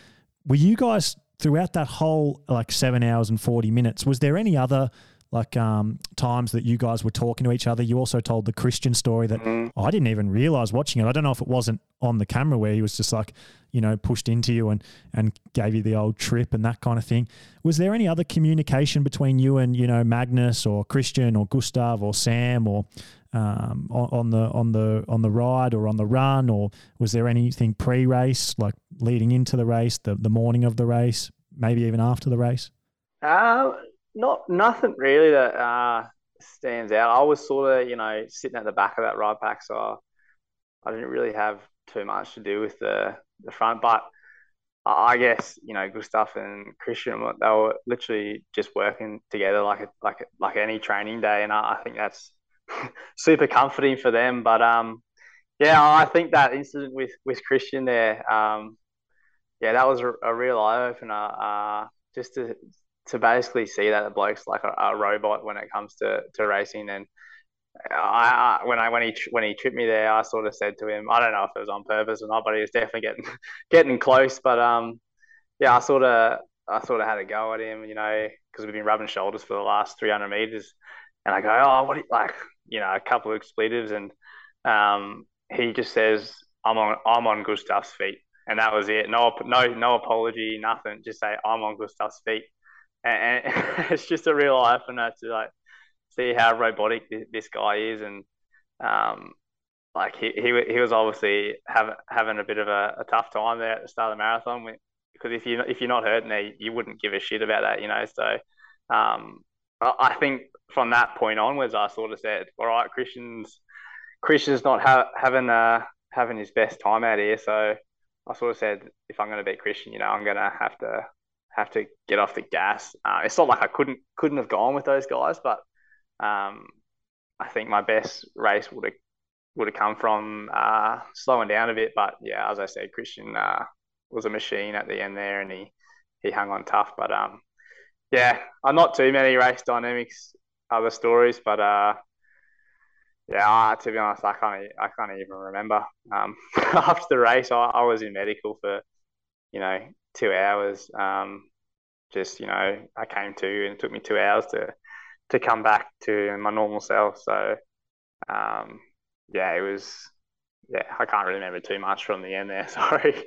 S1: Were you guys throughout that whole like seven hours and 40 minutes, was there any other like um, times that you guys were talking to each other? You also told the Kristian story that mm-hmm. oh, I didn't even realize watching it. I don't know if it wasn't on the camera where he was just like, you know, pushed into you and, and gave you the old trip and that kind of thing. Was there any other communication between you and, you know, Magnus or Kristian or Gustav or Sam or um, on, on, the on the on the ride or on the run, or was there anything pre-race, like leading into the race, the the morning of the race, maybe even after the race?
S2: Uh, not nothing really that uh, stands out. I was sort of you know sitting at the back of that ride pack, so I didn't really have too much to do with the the front, but. I guess you know Gustav and Kristian they were literally just working together like a, like a, like any training day, and I, I think that's super comforting for them. But um, yeah, I think that incident with with Kristian there, um, yeah, that was a, a real eye opener. Uh, just to to basically see that the bloke's like a, a robot when it comes to, to racing. And I, I, when I when he when he tripped me there, I sort of said to him, I don't know if it was on purpose or not, but he was definitely getting getting close. But um, yeah, I sort of I sort of had a go at him, you know, because we've been rubbing shoulders for the last 300 meters, and I go, oh, what do you, like, you know, a couple of expletives, and um, he just says, I'm on I'm on Gustav's feet, and that was it. No no no apology, nothing. Just say I'm on Gustav's feet, and, and it's just a real eye opener to like see how robotic this guy is, and um, like he, he he was obviously having having a bit of a, a tough time there at the start of the marathon because if you if you're not hurting there, you wouldn't give a shit about that, you know. So um, I think from that point onwards, I sort of said, all right, Kristian's Kristian's not ha- having uh having his best time out here, so I sort of said, if I'm going to beat Kristian, you know, I'm going to have to have to get off the gas. Uh, it's not like I couldn't couldn't have gone with those guys, but um, I think my best race would have would have come from uh, slowing down a bit. But yeah, as I said, Kristian uh, was a machine at the end there, and he he hung on tough. But um, yeah, I'm not too many race dynamics other stories, but uh, yeah, to be honest, I can't I can't even remember. Um, after the race, I, I was in medical for you know two hours. Um, just you know, I came to and it took me two hours to to come back to my normal self. So um, yeah, it was yeah, I can't really remember too much from the end there. Sorry.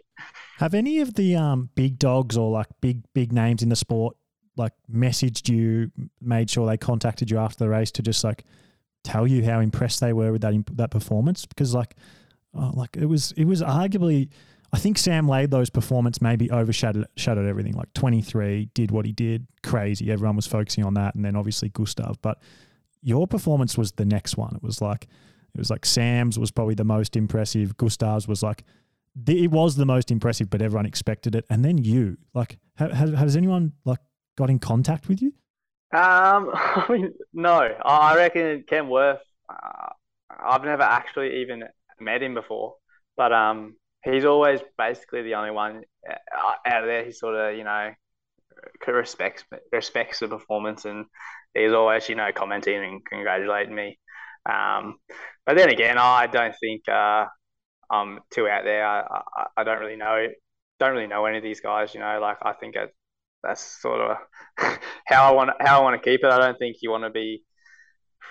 S1: Have any of the um, big dogs or like big big names in the sport like messaged you, made sure they contacted you after the race to just like tell you how impressed they were with that that performance? Because like, oh, like it was it was arguably. I think Sam Laidlow's performance maybe overshadowed shadowed everything. Like 23 did what he did, crazy. Everyone was focusing on that, and then obviously Gustav. But your performance was the next one. It was like it was like Sam's was probably the most impressive. Gustav's was like it was the most impressive, but everyone expected it. And then you, like, has, has anyone like got in contact with you?
S2: Um, I mean, no. I reckon Cam Wurf. Uh, I've never actually even met him before, but um, he's always basically the only one uh, out of there. He sort of, you know, respects respects the performance, and he's always, you know, commenting and congratulating me. Um, but then again, I don't think uh, I'm too out there. I, I, I, don't really know don't really know any of these guys. You know, like I think it, that's sort of how I want how I want to keep it. I don't think you want to be.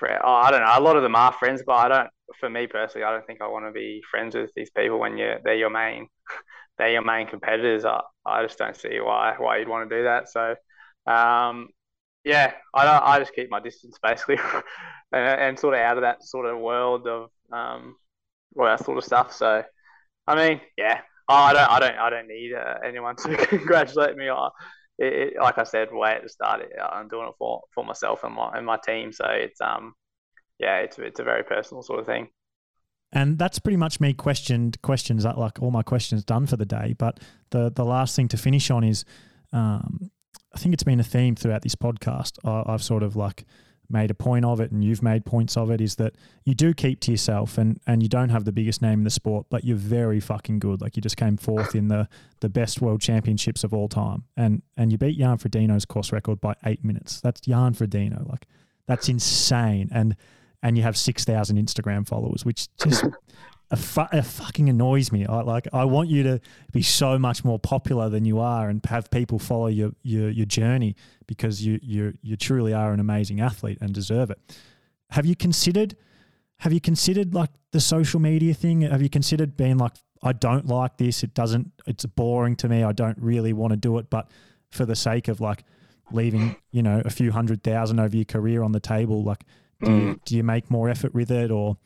S2: Oh, I don't know. A lot of them are friends, but I don't. For me personally, I don't think I want to be friends with these people when you they're your main they're your main competitors. I, I just don't see why why you'd want to do that. So, um, yeah, I don't, I just keep my distance basically, and, and, sort of out of that sort of world of um, all that sort of stuff. So, I mean, yeah, I don't I don't I don't need uh, anyone to congratulate me. I, it, it, like I said, way at the start, I'm doing it for for myself and my and my team. So it's um, yeah, it's it's a very personal sort of thing.
S1: And that's pretty much me questioned questions that like all my questions done for the day. But the the last thing to finish on is um, I think it's been a theme throughout this podcast. I, I've sort of like made a point of it and you've made points of it is that you do keep to yourself and and you don't have the biggest name in the sport but you're very fucking good. Like you just came fourth in the the best world championships of all time. And and you beat Jan Frodeno's course record by 8 minutes. That's Jan Frodeno like that's insane. And and you have 6000 Instagram followers which just it, fu- it fucking annoys me. I like I want you to be so much more popular than you are and have people follow your your, your journey because you you you truly are an amazing athlete and deserve it. Have you considered have you considered like the social media thing? Have you considered being like I don't like this, it doesn't it's boring to me, I don't really want to do it, but for the sake of like leaving, you know, a few hundred thousand over your career on the table, like do, mm. you, do you make more effort with it or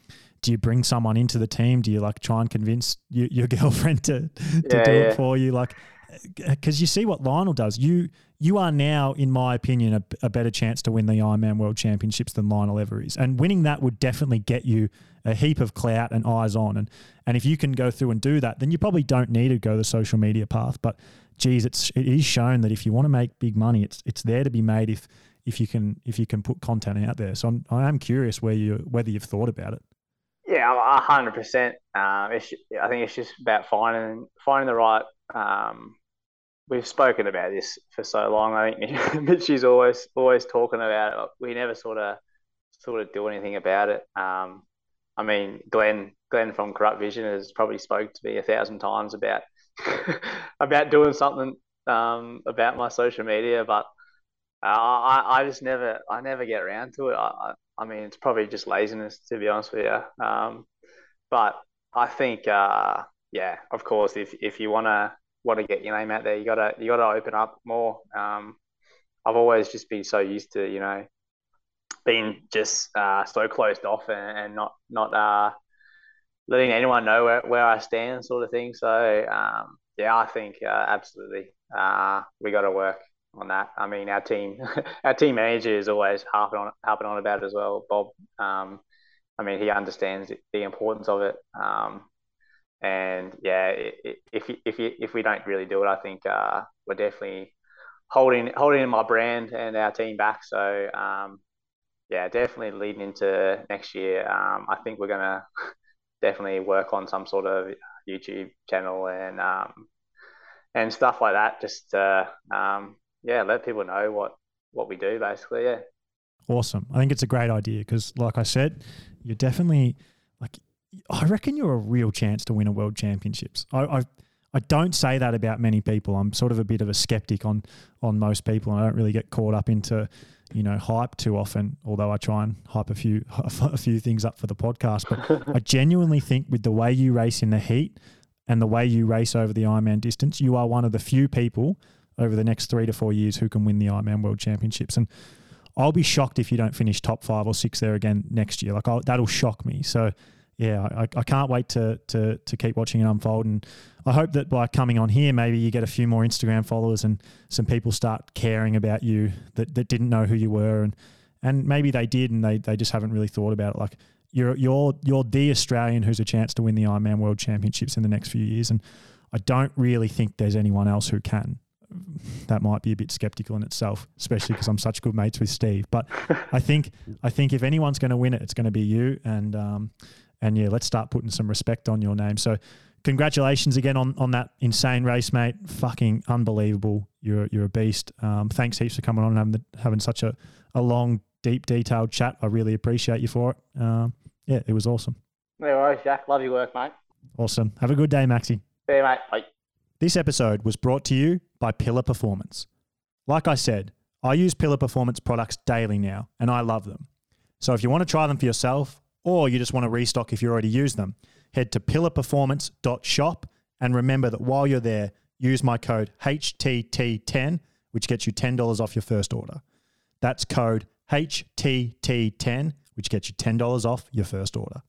S1: do you bring someone into the team? Do you like try and convince you, your girlfriend to, to yeah, do yeah. it for you? Like, uh, because you see what Lionel does. You you are now, in my opinion, a, a, better chance to win the Ironman World Championships than Lionel ever is. And winning that would definitely get you a heap of clout and eyes on. And and if you can go through and do that, then you probably don't need to go the social media path. But geez, it's it is shown that if you want to make big money, it's it's there to be made if if you can if you can put content out there. So I'm I am curious where you whether you've thought about it.
S2: Yeah, hundred percent. Um, I think it's just about finding finding the right um, we've spoken about this for so long. I think Mitchy's always always talking about it. We never sort of sort of do anything about it. Um, I mean, Glenn Glenn from Corrupt Vision has probably spoke to me a thousand times about about doing something um, about my social media, but uh, I I just never I never get around to it. I I mean, it's probably just laziness to be honest with you. Um, but I think uh, yeah, of course, if if you wanna want to get your name out there, you gotta you gotta open up more. Um, I've always just been so used to you know being just uh, so closed off and, and not not uh, letting anyone know where, where I stand, sort of thing. So um, yeah, I think uh, absolutely uh, we got to work on that. I mean, our team our team manager is always harping on harping on about it as well, Bob. Um, I mean, he understands the importance of it. Um, and yeah, if if if we don't really do it, I think uh, we're definitely holding holding my brand and our team back. So um, yeah, definitely leading into next year. Um, I think we're gonna definitely work on some sort of YouTube channel and um, and stuff like that. Just to, um, yeah, let people know what what we do basically. Yeah.
S1: Awesome. I think it's a great idea because, like I said, you're definitely like I reckon you're a real chance to win a world championships. I, I, I don't say that about many people. I'm sort of a bit of a skeptic on on most people, and I don't really get caught up into you know hype too often. Although I try and hype a few a few things up for the podcast, but I genuinely think with the way you race in the heat and the way you race over the Ironman distance, you are one of the few people over the next three to four years who can win the Ironman World Championships. And I'll be shocked if you don't finish top five or six there again next year. Like I'll, that'll shock me. So yeah, I, I can't wait to, to to keep watching it unfold. And I hope that by coming on here, maybe you get a few more Instagram followers and some people start caring about you that, that didn't know who you were. And, and maybe they did and they, they just haven't really thought about it. Like you're, you're, you're the Australian who's a chance to win the Ironman World Championships in the next few years. And I don't really think there's anyone else who can. That might be a bit skeptical in itself, especially because I'm such good mates with Steve. But I think I think if anyone's going to win it, it's going to be you. And um, and yeah, let's start putting some respect on your name. So congratulations again on, on that insane race, mate. Fucking unbelievable. You're, you're a beast. Um, thanks heaps for coming on and having, the, having such a, a long, deep, detailed chat. I really appreciate you for it. Um, yeah, it was awesome.
S4: No worries, Jack. Love your work, mate.
S1: Awesome. Have a good day, Maxi.
S4: See you, mate. Bye.
S1: This episode was brought to you by Pillar Performance. Like I said, I use Pillar Performance products daily now, and I love them. So if you want to try them for yourself, or you just want to restock if you already use them, head to pillarperformance.shop and remember that while you're there, use my code HTT10, which gets you $10 off your first order. That's code HTT10, which gets you $10 off your first order.